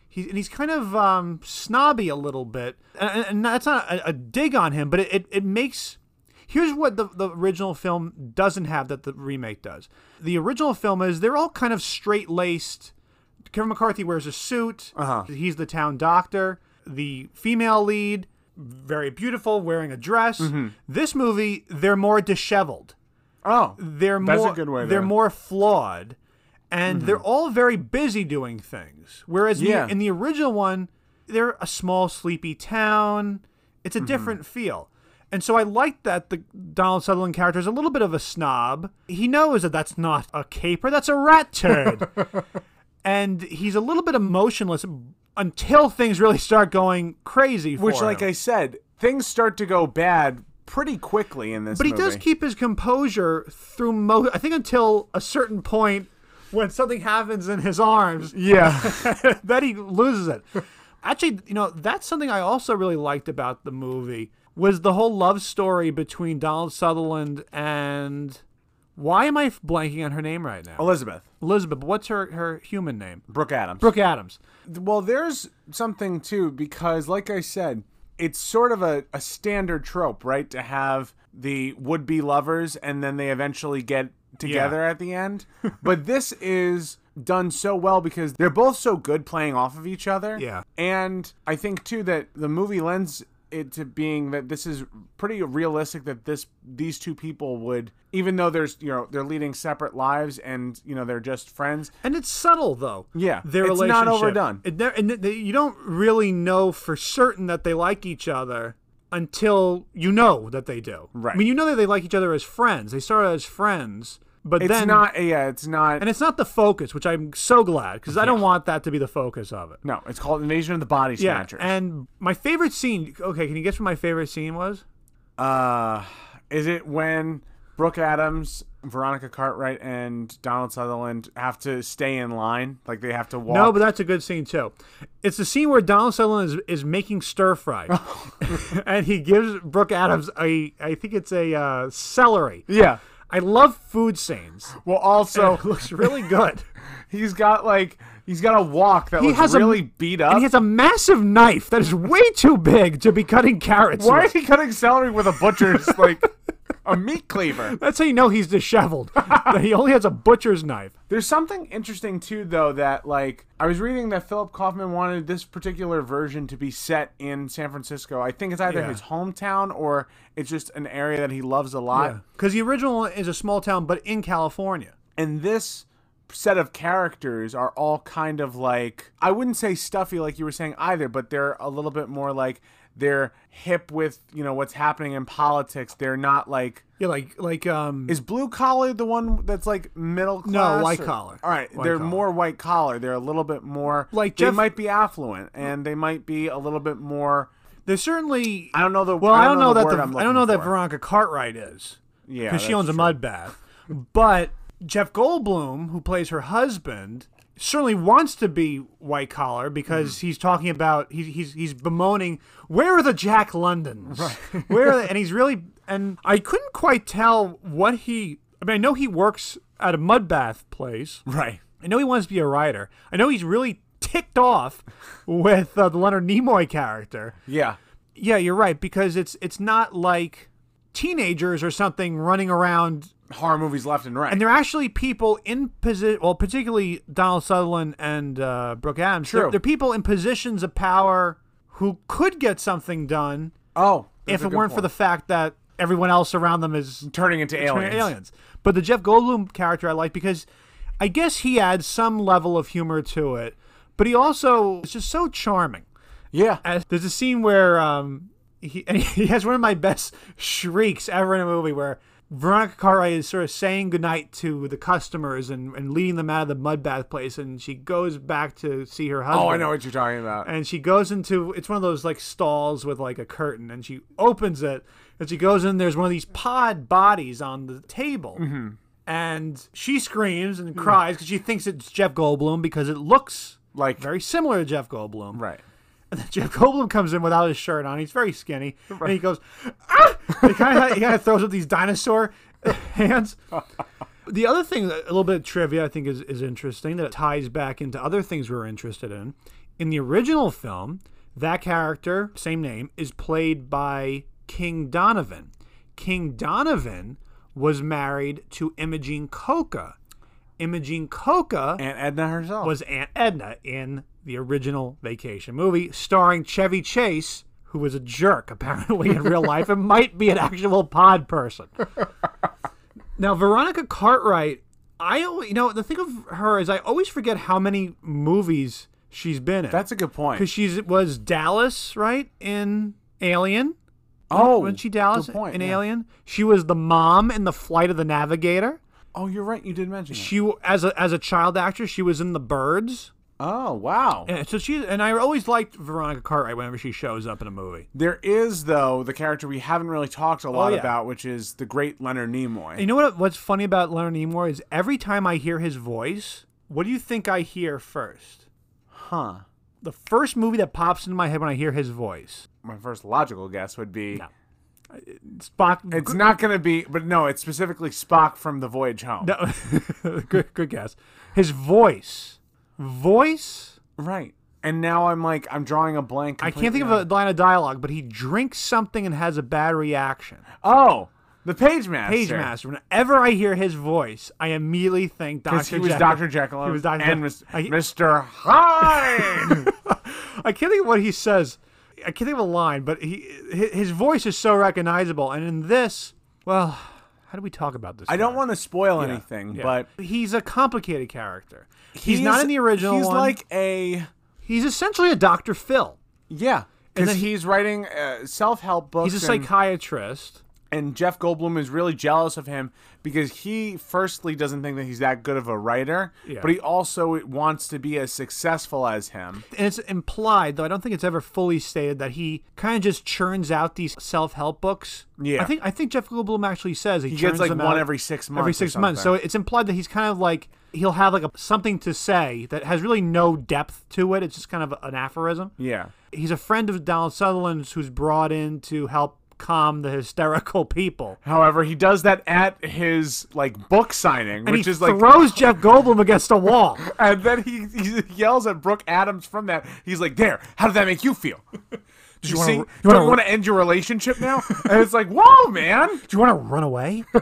He's, and he's kind of um, snobby a little bit, and, and that's not a, a dig on him, but it, it, it makes Here's what the, the original film doesn't have that the remake does. The original film is they're all kind of straight laced. Kevin McCarthy wears a suit. Uh-huh. He's the town doctor. The female lead, very beautiful, wearing a dress. Mm-hmm. This movie, they're more disheveled. oh They're That's a more good way they're Mm-hmm. more flawed, and they're all very busy doing things. Whereas in the- in the original one, they're a small, sleepy town. It's a Mm-hmm. different feel. And so I like that the Donald Sutherland character is a little bit of a snob. He knows that that's not a caper, that's a rat turd. <laughs> and he's a little bit emotionless until things really start going crazy for which like i said things start to go bad pretty quickly in this But he does keep his composure through mo I think until a certain point when something happens in his arms yeah <laughs> that he loses it. Actually, you know, that's something I also really liked about the movie was the whole love story between Donald Sutherland and why am I blanking on her name right now? elizabeth Elizabeth, what's her her human name? brooke adams Brooke Adams. Well, there's something too because, like I said, it's sort of a, a standard trope, right? To have the would be lovers and then they eventually get together at the end. <laughs> but this is done so well because they're both so good playing off of each other. Yeah. And I think too that the movie lends it to being that this is pretty realistic that this these two people would even though there's you know they're leading separate lives and you know they're just friends And it's subtle though. Yeah, their it's relationship. It's not overdone. It and they, you don't really know for certain that they like each other until you know that they do. Right. I mean, you know that they like each other as friends. They started as friends, but it's then not yeah it's not and it's not the focus, which I'm so glad because I don't want that to be the focus of it. No, it's called Invasion of the Body Snatchers. Yeah, and my favorite scene. Okay, can you guess what my favorite scene was? uh, is it when Brooke Adams, Veronica Cartwright, and Donald Sutherland have to stay in line? Like they have to walk. No, but that's a good scene too. It's the scene where Donald Sutherland is, is making stir fry, <laughs> <laughs> and he gives Brooke Adams a, I think it's a uh, celery. yeah. I love food scenes. Well, also <laughs> It looks really good. <laughs> he's got like he's got a wok that He looks has a- really beat up. And he has a massive knife that is way too big to be cutting carrots. Why with. is he cutting celery with a butcher's <laughs> like a meat cleaver? <laughs> That's how you know he's disheveled. that <laughs> he only has a butcher's knife. There's something interesting too, though, that like I was reading that Philip Kaufman wanted this particular version to be set in San Francisco. I think it's either Yeah. his hometown or it's just an area that he loves a lot. Because the original is a small town, but in California. And this set of characters are all kind of like I wouldn't say stuffy like you were saying either, but they're a little bit more like they're hip with you know what's happening in politics. They're not like Yeah, like like um. is blue collar the one that's like middle class? No, white or- collar. All right, White they're collar. more white collar. They're a little bit more Like they Jeff- might be affluent and they might be a little bit more. there's certainly. I don't know the well, I don't, know, that the, I'm don't know that. Veronica Cartwright is. Yeah, because she owns a mud bath. But Jeff Goldblum, who plays her husband, certainly wants to be white collar because Mm-hmm. he's talking about he's he's he's bemoaning where are the Jack Londons? right. Where are <laughs> they? and he's really and I couldn't quite tell what he. I mean, I know he works at a mud bath place. Right. I know he wants to be a writer. I know he's really ticked off with uh, the Leonard Nimoy character. Yeah. Yeah, you're right because it's it's not like teenagers or something running around Horror movies left and right. and they're actually people in position well particularly Donald Sutherland and uh, Brooke Adams they're, True. they're people in positions of power who could get something done oh, if it weren't for the fact that everyone else around them is turning into aliens. aliens. But the Jeff Goldblum character I like because I guess he adds some level of humor to it, but he also is just so charming. Yeah. As, there's a scene where um, he and <laughs> he has one of my best shrieks ever in a movie where Veronica Cartwright is sort of saying goodnight to the customers and, and leading them out of the mud bath place, and she goes back to see her husband. Oh, I know what you're talking about. And she goes into it's one of those like stalls with like a curtain, and she opens it, and she goes in. There's one of these pod bodies on the table, Mm-hmm. and she screams and cries because she thinks it's Jeff Goldblum because it looks Like- very similar to Jeff Goldblum. right. And then Jeff Goldblum comes in without his shirt on. He's very skinny, and he goes, ah! he kind of he kind of throws up these dinosaur <laughs> hands. The other thing, a little bit of trivia, I think is is interesting that it ties back into other things we're interested in. In the original film, that character, same name, is played by King Donovan. King Donovan was married to Imogene Coca. Imogene Coca Aunt Edna herself. was Aunt Edna in the original Vacation movie, starring Chevy Chase, who was a jerk apparently in real life and might be an actual pod person. <laughs> now, Veronica Cartwright, I you know the thing of her is I always forget how many movies she's been in. That's a good point. because she was Dallas right in Alien. oh, Wasn't she Dallas point, in yeah. Alien? She was the mom in the Flight of the Navigator. Oh, you're right. You did mention that. She as a as a child actress, she was in The Birds. Oh, wow. And so she and I always liked Veronica Cartwright whenever she shows up in a movie. There is though the character we haven't really talked a oh, lot Oh, yeah. about, which is the great Leonard Nimoy. You know what? What's funny about Leonard Nimoy is every time I hear his voice, what do you think I hear first? huh. The first movie that pops into my head when I hear his voice, My first logical guess would be No. Spock. it's not going to be, but no, it's specifically Spock from The Voyage Home. No, <laughs> good, good guess. His voice, voice. Right. And now I'm like, I'm drawing a blank. I can't think of a line of dialogue, but he drinks something and has a bad reaction. Oh, the Pagemaster. Page Master. Whenever I hear his voice, I immediately think Doctor. He was Dr. Jekyll He was Dr. and Jekyll. Mr. Hyde. <laughs> I can't think of what he says. I can't think of a line, but he his voice is so recognizable. And in this, well, how do we talk about this? I don't want to spoil anything, Yeah. but he's a complicated character. He's, not in the original He's one. like a he's essentially a Dr. Phil. yeah, And because he's writing uh, self-help books. He's a psychiatrist. And Jeff Goldblum is really jealous of him because he firstly doesn't think that he's that good of a writer, Yeah. but he also wants to be as successful as him. And it's implied, though I don't think it's ever fully stated, that he kind of just churns out these self-help books. Yeah. I think I think Jeff Goldblum actually says he, He churns gets like them one out every six months. every or six months. So it's implied that he's kind of like he'll have like a, something to say that has really no depth to it. It's just kind of an aphorism. yeah, He's a friend of Donald Sutherland's who's brought in to help calm the hysterical people. However, he does that at his like book signing, And which is like throws Jeff Goldblum against a wall. <laughs> and then he, he yells at Brooke Adams from that. He's like, "There, how did that make you feel? <laughs> Did you, wanna- you Don't wanna- want to end your relationship now?" and it's like, "Whoa, man!" Do you want to run away? <laughs>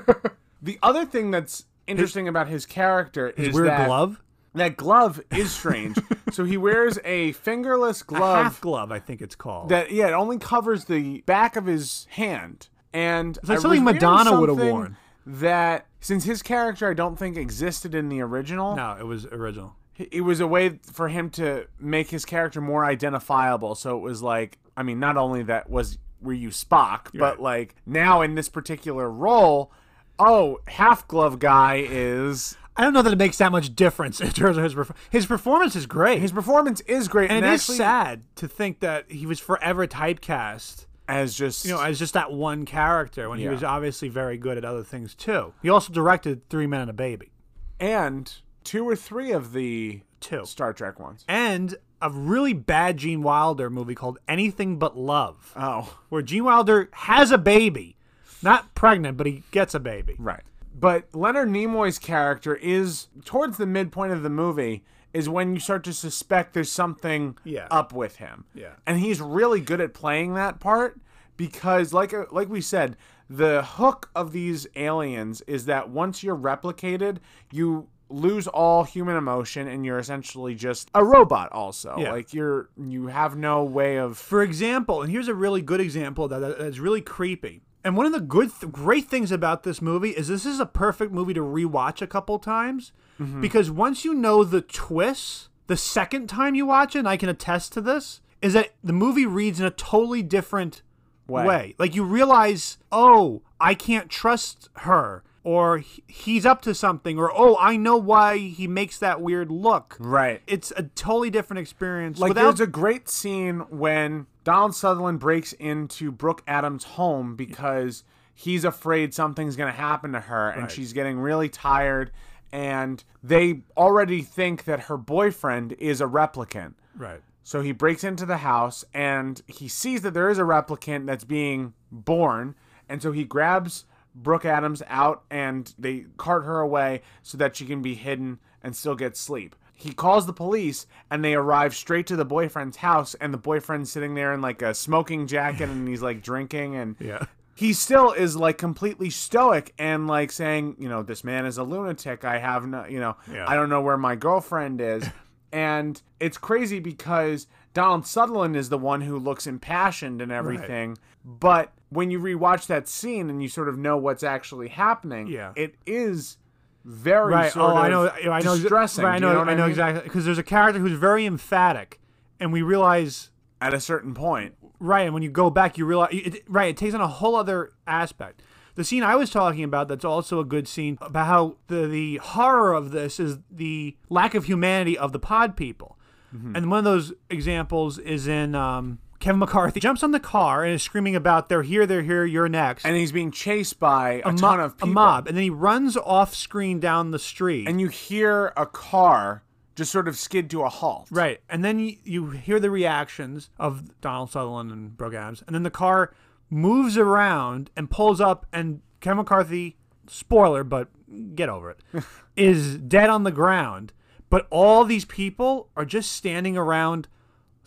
The other thing that's interesting about his character is Weird that glove? That glove is strange. <laughs> so he wears a fingerless A glove half glove, I think it's called. that yeah, it only covers the back of his hand. And like I something Madonna would've worn. That since his character I don't think existed in the original, no, it was original. it was a way for him to make his character more identifiable. So it was like, I mean, not only that was were you Spock, but Right. like now in this particular role, oh, half glove guy is I don't know that it makes that much difference in terms of his perf- his performance is great. his performance is great, and and, it is actually sad to think that he was forever typecast, as just you know, as just that one character when he was obviously very good at other things too. He also directed Three Men and a Baby, and two or three of the Two. Star Trek ones. and a really bad Gene Wilder movie called Anything But Love, Oh, where Gene Wilder has a baby, not pregnant, but he gets a baby. right. But Leonard Nimoy's character is towards the midpoint of the movie is when you start to suspect there's something Yeah. up with him. Yeah. And he's really good at playing that part because like uh, like we said, the hook of these aliens is that once you're replicated, you lose all human emotion and you're essentially just a robot also. Yeah. Like you're you have no way of For example, and here's a really good example that, that that's really creepy. And one of the good, th- great things about this movie is this is a perfect movie to rewatch a couple times mm-hmm. because once you know the twists, the second time you watch it, and I can attest to this, is that the movie reads in a totally different Way. way. Like you realize, oh, I can't trust her or he's up to something or oh, I know why he makes that weird look. Right. It's a totally different experience. Like without there's a great scene when Donald Sutherland breaks into Brooke Adams' home because he's afraid something's going to happen to her and she's getting really tired and they already think that her boyfriend is a replicant. right. So he breaks into the house and he sees that there is a replicant that's being born. And so he grabs Brooke Adams out and they cart her away so that she can be hidden and still get sleep. He calls the police and they arrive straight to the boyfriend's house and the boyfriend's sitting there in like a smoking jacket and he's like drinking and Yeah. he still is like completely stoic and like saying, you know, this man is a lunatic. I have no, you know, Yeah. I don't know where my girlfriend is. <laughs> and it's crazy because Donald Sutherland is the one who looks impassioned and everything. But when you rewatch that scene and you sort of know what's actually happening, Yeah. it is very Right. sort Oh, I know. I know. distressing. Right, I Do you know. what I know exactly because there's a character who's very emphatic, and we realize At a certain point. right. And when you go back, you realize it, right. It takes on a whole other aspect. The scene I was talking about that's also a good scene about how the the horror of this is the lack of humanity of the pod people, Mm-hmm. and one of those examples is in um, Kevin McCarthy jumps on the car and is screaming about they're here, they're here, you're next. And he's being chased by a, mo- ton of people. a mob, and then he runs off screen down the street. And you hear a car just sort of skid to a halt. Right. And then you, you hear the reactions of Donald Sutherland and Brooke Adams. And then the car moves around and pulls up, and Kevin McCarthy, spoiler, but get over it, <laughs> is dead on the ground. But all these people are just standing around.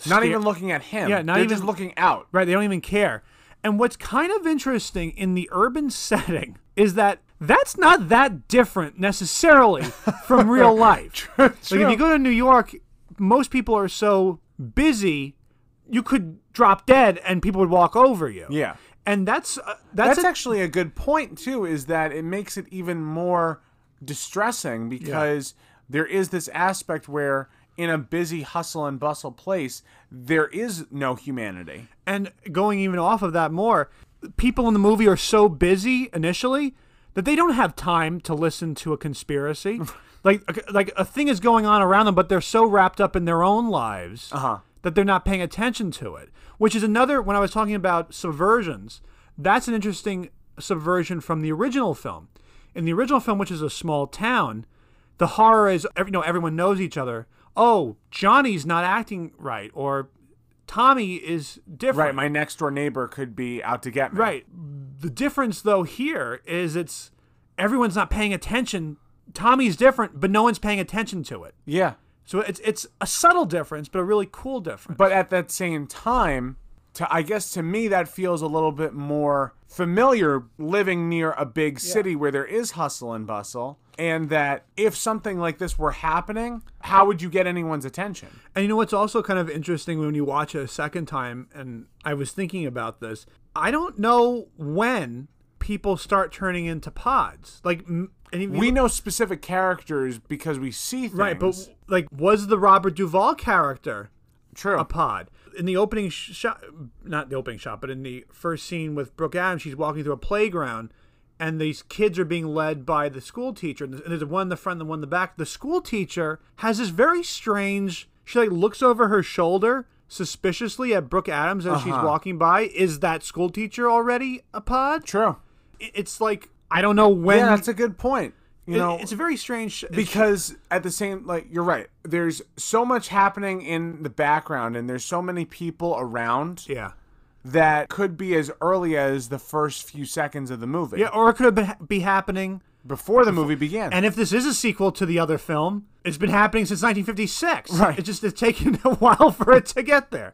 Not even looking at him. Yeah, not They're even- just looking out. Right. They don't even care. And what's kind of interesting in the urban <laughs> setting is that that's not that different necessarily <laughs> from real life. True. Like if you go to New York, most people are so busy, you could drop dead and people would walk over you. Yeah. And that's uh, that's, That's a- actually a good point too. Is that it makes it even more distressing because there is this aspect where in a busy hustle and bustle place there is no humanity. and going even off of that more, people in the movie are so busy initially that they don't have time to listen to a conspiracy. <laughs> like like a thing is going on around them, but they're so wrapped up in their own lives Uh-huh. that they're not paying attention to it. Which is another when I was talking about subversions, that's an interesting subversion from the original film. In the original film, which is a small town, the horror is you know everyone knows each other. Oh, Johnny's not acting right, or Tommy is different. Right. My next door neighbor could be out to get me. Right. The difference though here is it's everyone's not paying attention. Tommy's different, but no one's paying attention to it. Yeah. So it's it's a subtle difference, but a really cool difference. But at that same time, to I guess to me that feels a little bit more familiar living near a big city where there is hustle and bustle. And that if something like this were happening, how would you get anyone's attention? And you know what's also kind of interesting when you watch it a second time, and I was thinking about this. I don't know when people start turning into pods. Like, and if you We know specific characters because we see things. right, but like, was the Robert Duvall character true. a pod. In the opening sh- shot, not the opening shot, but in the first scene with Brooke Adams, she's walking through a playground, and these kids are being led by the school teacher. And there's one in the front, and one in the back. The school teacher has this very strange. She like looks over her shoulder suspiciously at Brooke Adams as she's uh-huh. walking by. Is that school teacher already a pod? True. It's like I don't know when. Yeah, that's a good point. You it- know, it's a very strange. because at the same like you're right there's so much happening in the background and there's so many people around yeah. that could be as early as the first few seconds of the movie Yeah, or it could be happening before the movie began And if this is a sequel to the other film, it's been happening since 1956. Right. It's just it's taken <laughs> a while for it to get there.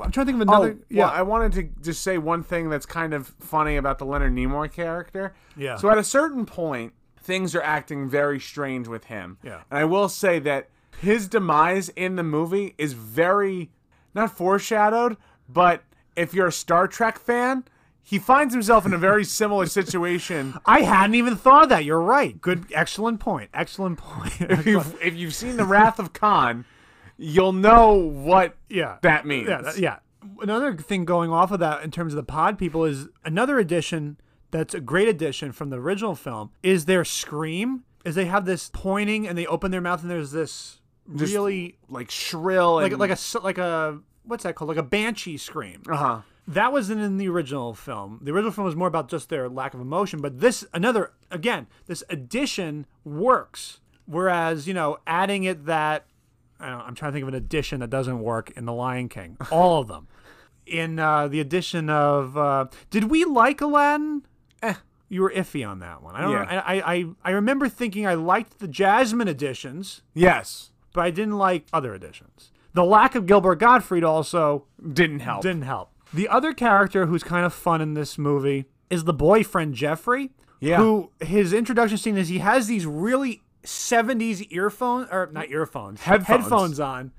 I'm trying to think of Oh, another. yeah. well, I wanted to just say one thing that's kind of funny about the Leonard Nimoy character. Yeah. So at a certain point, things are acting very strange with him. Yeah. And I will say that his demise in the movie is very not foreshadowed, but if you're a Star Trek fan, he finds himself in a very <laughs> similar situation. I hadn't even thought of that. You're right. Good, excellent point. Excellent point. if, you've, if you've seen The Wrath of Khan, you'll know what yeah. that means. Yeah, yeah. Another thing going off of that in terms of the pod people is another addition that's a great addition from the original film is their scream. Is they have this pointing and they open their mouth and there's this Just really like shrill like and like a like a what's that called like a banshee scream. uh huh. That wasn't in the original film. The original film was more about just their lack of emotion, but this another again, this addition works. Whereas, you know, adding it that I don't, I'm trying to think of an addition that doesn't work in The Lion King. <laughs> All of them. In uh, the addition of uh, did we like Aladdin? Eh. You were iffy on that one. I don't Yeah. know. I, I I remember thinking I liked the Jasmine editions, Yes, but I didn't like other editions. The lack of Gilbert Gottfried also didn't help. didn't help. The other character who's kind of fun in this movie is the boyfriend Jeffrey. Yeah. Who his introduction scene is he has these really 70s earphones or not earphones Headphones. headphones on.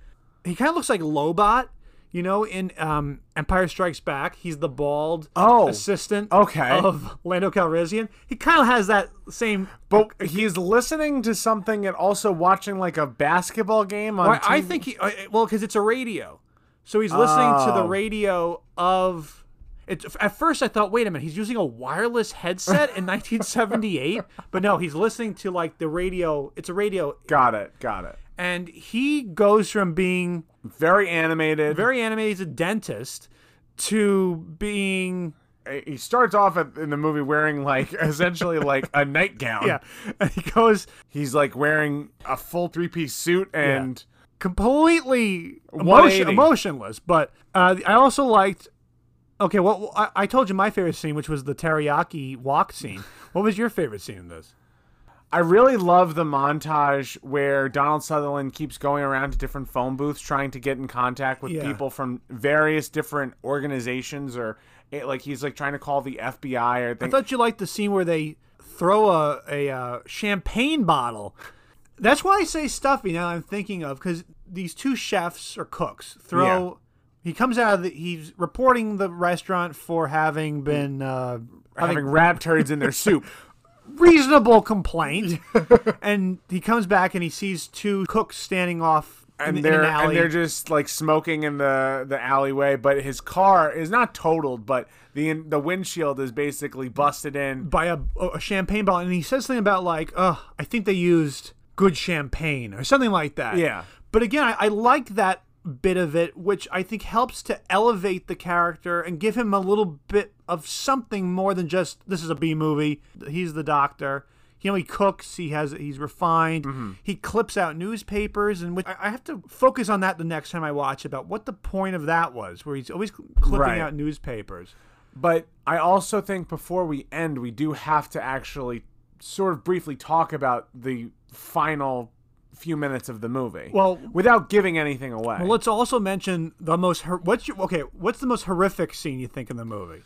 He kind of looks like Lobot, you know, in um, Empire Strikes Back. He's the bald Oh, assistant okay. of Lando Calrissian. He kind of has that same. But he's listening to something and also watching like a basketball game on. I, I think he uh, well because it's a radio, so he's listening to the Oh. radio of. It, at first, I thought, wait a minute, he's using a wireless headset in <laughs> 1978, but no, he's listening to like the radio. It's a radio, got it, got it. And he goes from being Very animated. very animated, he's a dentist, to being he starts off at, in the movie wearing like <laughs> essentially like a nightgown. yeah, and he goes He's like wearing a full three piece suit and completely emotion, emotionless. But uh, I also liked. Okay, well, I, I told you my favorite scene, which was the teriyaki wok scene. What was your favorite scene in this? I really love the montage where Donald Sutherland keeps going around to different phone booths trying to get in contact with Yeah. people from various different organizations or eh, like he's like trying to call the FBI or I thought you liked the scene where they throw a, a uh, champagne bottle. That's why I say stuffy now I'm thinking of because these two chefs or cooks throw. He comes out of the. He's reporting the restaurant for having been uh, having rat turds in their soup. <laughs> reasonable complaint, <laughs> and he comes back and he sees two cooks standing off and in, in they're an alley. and they're just like smoking in the the alleyway. But his car is not totaled, but the the windshield is basically busted in. by a, a champagne bottle, and he says something about like, "Oh, I think they used good champagne" or something like that. Yeah. But again, I, I like that bit of it, which I think helps to elevate the character and give him a little bit of something more than just this is a B movie. He's the doctor. You know, he cooks. He has. He's refined. Mm-hmm. He clips out newspapers, and which, I have to focus on that the next time I watch about what the point of that was, where he's always clipping Right. out newspapers. But I also think before we end, we do have to actually sort of briefly talk about the final few minutes of the movie. Well- without giving anything away. Well, let's also mention the most. What's your okay? What's the most horrific scene you think in the movie?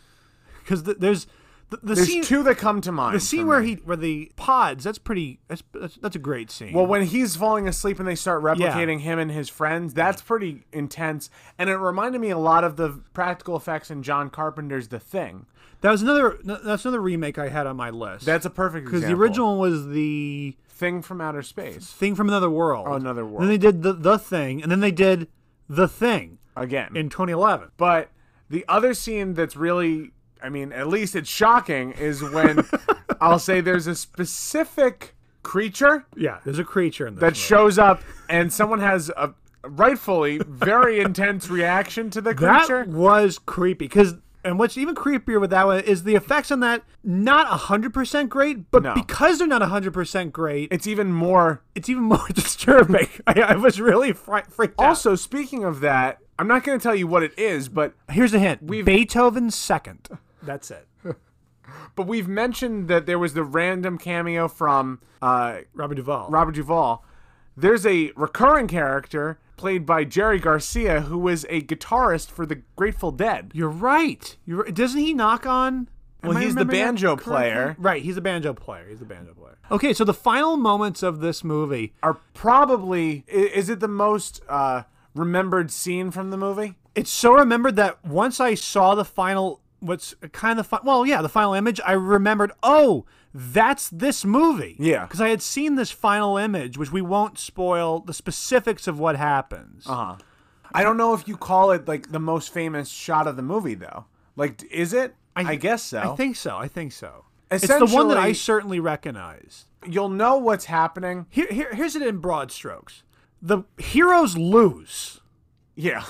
Because the, there's the, the There's scene. two that come to mind. the scene where me. he where the pods. That's pretty. That's that's, that's a great scene. Well, when he's falling asleep and they start replicating him and his friends, that's pretty intense. And it reminded me a lot of the practical effects in John Carpenter's The Thing. that was another. That's another remake I had on my list. That's a perfect because the original was the Thing from Outer Space. thing from another world. Oh, Another Then they did the the thing, and then they did the thing Again. in 2011. But the other scene that's really, I mean, at least it's shocking, is when <laughs> I'll say there's a specific creature Yeah, there's a creature in this. that movie. shows up and someone has a rightfully very <laughs> intense reaction to the creature. That was creepy because, and what's even creepier with that one is the effects on that not hundred percent great, but No. because they're not hundred percent great, It's even more. it's even more <laughs> disturbing. <laughs> I, I was really freaked out. Also, speaking of that, I'm not going to tell you what it is, but here's a hint: We've, Beethoven's second. That's it. <laughs> but we've mentioned that there was the random cameo from uh, Robert Duvall. Robert Duvall. There's a recurring character played by Jerry Garcia who was a guitarist for the Grateful Dead. You're right. You're. Doesn't he knock on? Well, he's the banjo player. Right, he's a banjo player. He's a banjo player. Okay, so the final moments of this movie Are probably is it the most uh, remembered scene from the movie? it's so remembered that once I saw the final, what's kind of fun. Well, yeah, the final image. I remembered. Oh, that's this movie. Yeah. because I had seen this final image, which we won't spoil the specifics of what happens. Uh-huh. I don't know if you call it like the most famous shot of the movie though. Like, is it? I, guess so. I think so. I think so. It's the one that I certainly recognize. You'll know what's happening. Here, here, here's it in broad strokes. The heroes lose. Yeah.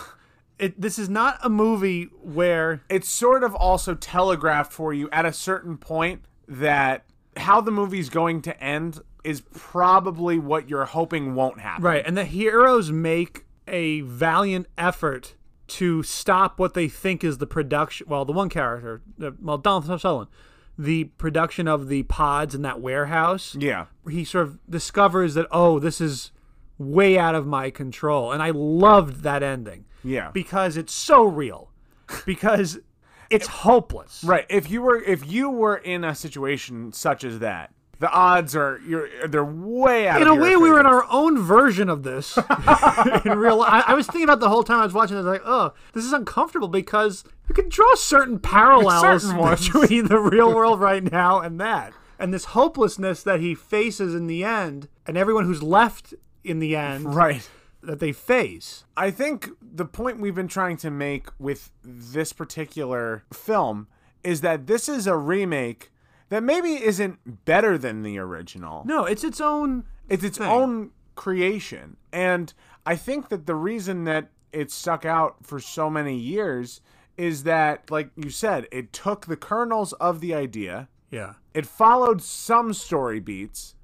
It, this is not a movie where It's sort of also telegraphed for you at a certain point that how the movie's going to end is probably what you're hoping won't happen. right, and the heroes make a valiant effort to stop what they think is the production. Well, the one character, uh, well, Donald Sutherland, the production of the pods in that warehouse. Yeah. he sort of discovers that oh this is way out of my control and i loved that ending Yeah. because it's so real because it's hopeless. Right. If you were if you were in a situation such as that, the odds are you're they're way out in a way we were in our own version of this <laughs> in real I, I was thinking about the whole time i was watching this like oh this is uncomfortable because you can draw certain parallels Certain <laughs> between the real world <laughs> right now and that. And this hopelessness that he faces in the end and everyone who's left in the end Right. That they face I think the point we've been trying to make with this particular film is that this is a remake that maybe isn't better than the original. No, it's its own. It's its thing. own creation. And I think that the reason that it stuck out for so many years is that, like you said, it took the kernels of the idea, Yeah. it followed some story beats,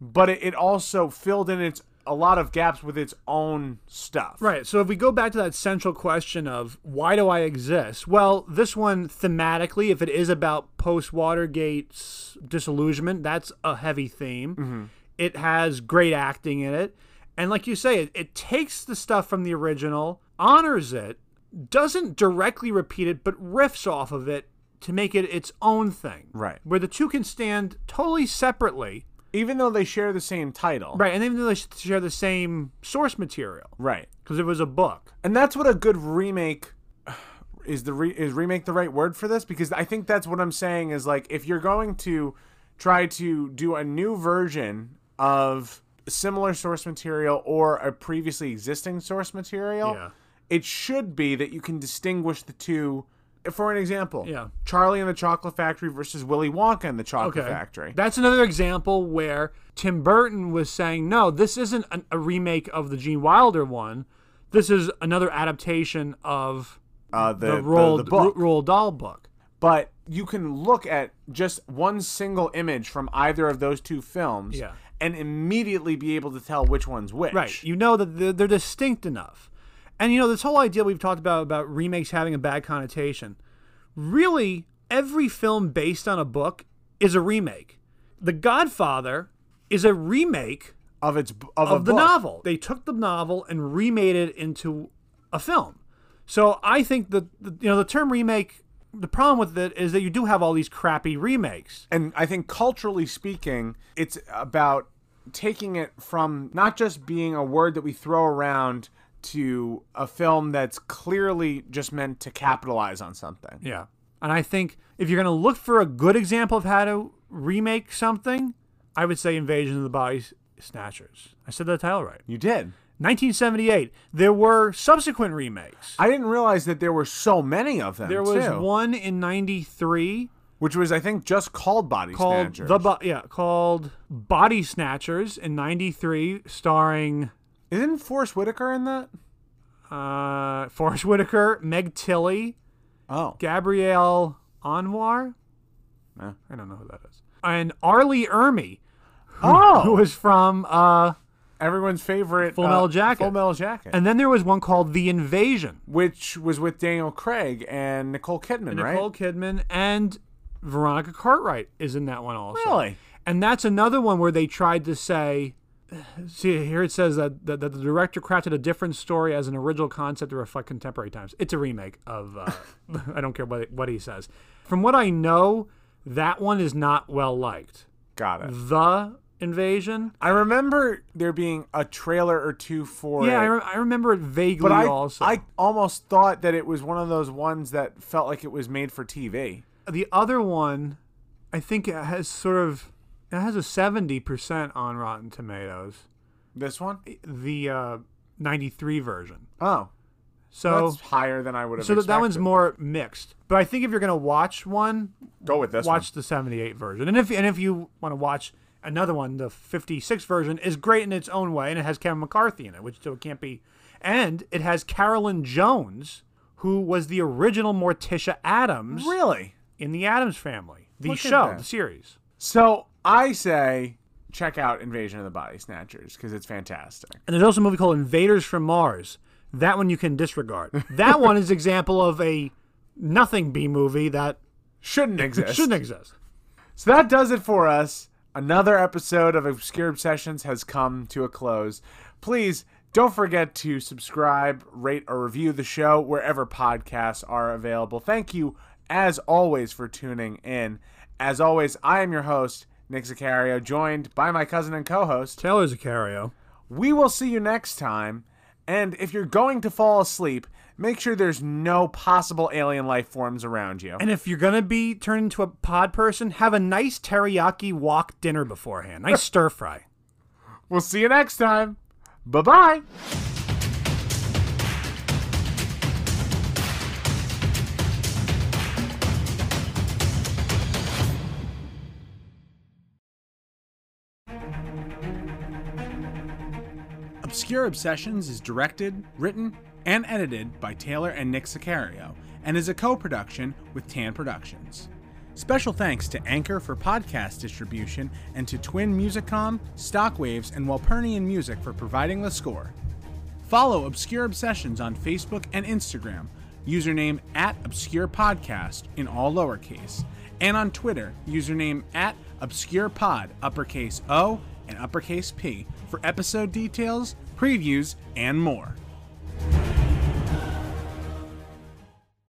but it, it also filled in its a lot of gaps with its own stuff. Right. So if we go back to that central question of why do I exist? Well, this one thematically, if it is about post Watergate's disillusionment, that's a heavy theme. Mm-hmm. It has great acting in it. And like you say, it, it takes the stuff from the original, honors it, doesn't directly repeat it, but riffs off of it to make it its own thing. Right. Where the two can stand totally separately. Even though they share the same title. Right. And even though they share the same source material, Right. because it was a book. And that's what a good remake <sighs> is the re, is remake the right word for this because I think that's what I'm saying is like if you're going to try to do a new version of similar source material or a previously existing source material, Yeah. it should be that you can distinguish the two. For an example, Yeah. Charlie and the Chocolate Factory versus Willy Wonka and the Chocolate Okay. Factory. That's another example where Tim Burton was saying, no, this isn't an, a remake of the Gene Wilder one. This is another adaptation of uh, the, the, the, Roald. Roald Dahl book. but you can look at just one single image from either of those two films Yeah. and immediately be able to tell which one's which. Right. You know that they're, they're distinct enough. And, you know, this whole idea we've talked about, about remakes having a bad connotation, really, every film based on a book is a remake. The Godfather is a remake of its of, of a the book. novel. They took the novel and remade it into a film. So I think that you know the term remake. The problem with it is that you do have all these crappy remakes. And I think culturally speaking, it's about taking it from not just being a word that we throw around to a film that's clearly just meant to capitalize on something. Yeah, and I think if you're going to look for a good example of how to remake something, I would say Invasion of the Body Snatchers. I said the title right. You did. 1978. There were subsequent remakes. I didn't realize that there were so many of them. There was too, one in '93 which was I think just called Body called Snatchers. the Bo- yeah called Body Snatchers in '93, starring Isn't Forest Whitaker in that? uh, Forest Whitaker, Meg Tilly, Oh. Gabrielle Anwar. Yeah. I don't know who that is, and R. Lee Ermey, who Oh, <laughs> was from. Uh, everyone's favorite Full uh, Metal Jacket. Full Metal Jacket, and then there was one called The Invasion. which was with Daniel Craig and Nicole Kidman, right? Nicole Kidman and Veronica Cartwright is in that one also. Really? And that's another one where they tried to say, see here it says that, that, that the director crafted a different story as an original concept to reflect contemporary times. It's a remake of. Uh, <laughs> <laughs> I don't care what what he says. From what I know, that one is not well liked. Got it. The Invasion. I remember there being a trailer or two for Yeah, I, re- I remember it vaguely but I, also. I almost thought that it was one of those ones that felt like it was made for TV. the other one, I think it has sort of it has a seventy percent on Rotten Tomatoes. This one? The uh, ninety three version. Oh. So That's higher than I would have. so that, that one's more mixed. But I think if you're gonna watch one, Go with this. watch the 78 version. And if and if you want to watch another one, the 56 version is great in its own way, and it has Kevin McCarthy in it, which so it can't be. And it has Carolyn Jones, who was the original Morticia Addams. Really? in the Addams Family, the Look show, the series. So I say check out Invasion of the Body Snatchers because it's fantastic. And there's also a movie called Invaders from Mars. That one you can disregard. that one is example of a nothing B movie that Shouldn't exist. shouldn't exist. So that does it for us. Another episode of Obscure Obsessions has come to a close. Please don't forget to subscribe, rate, or review the show wherever podcasts are available. Thank you, as always, for tuning in. As always, I am your host, Nick Sicario, joined by my cousin and co host. Taylor Zacario. We will see you next time. And if you're going to fall asleep, make sure there's no possible alien life forms around you. And if you're gonna be turned into a pod person, have a nice teriyaki wok dinner beforehand. Nice <laughs> stir fry. We'll see you next time. Bye bye. Obscure Obsessions is directed, written, and edited by Taylor and Nick Sicario and is a co production with Tan Productions. Special thanks to Anchor for podcast distribution and to Twin Musicom, Stockwaves, and Walpernian Music for providing the score. Follow Obscure Obsessions on Facebook and Instagram, username at Obscure Podcast in all lowercase, and on Twitter, username at Obscure Pod, uppercase O and uppercase P for episode details, previews, and more.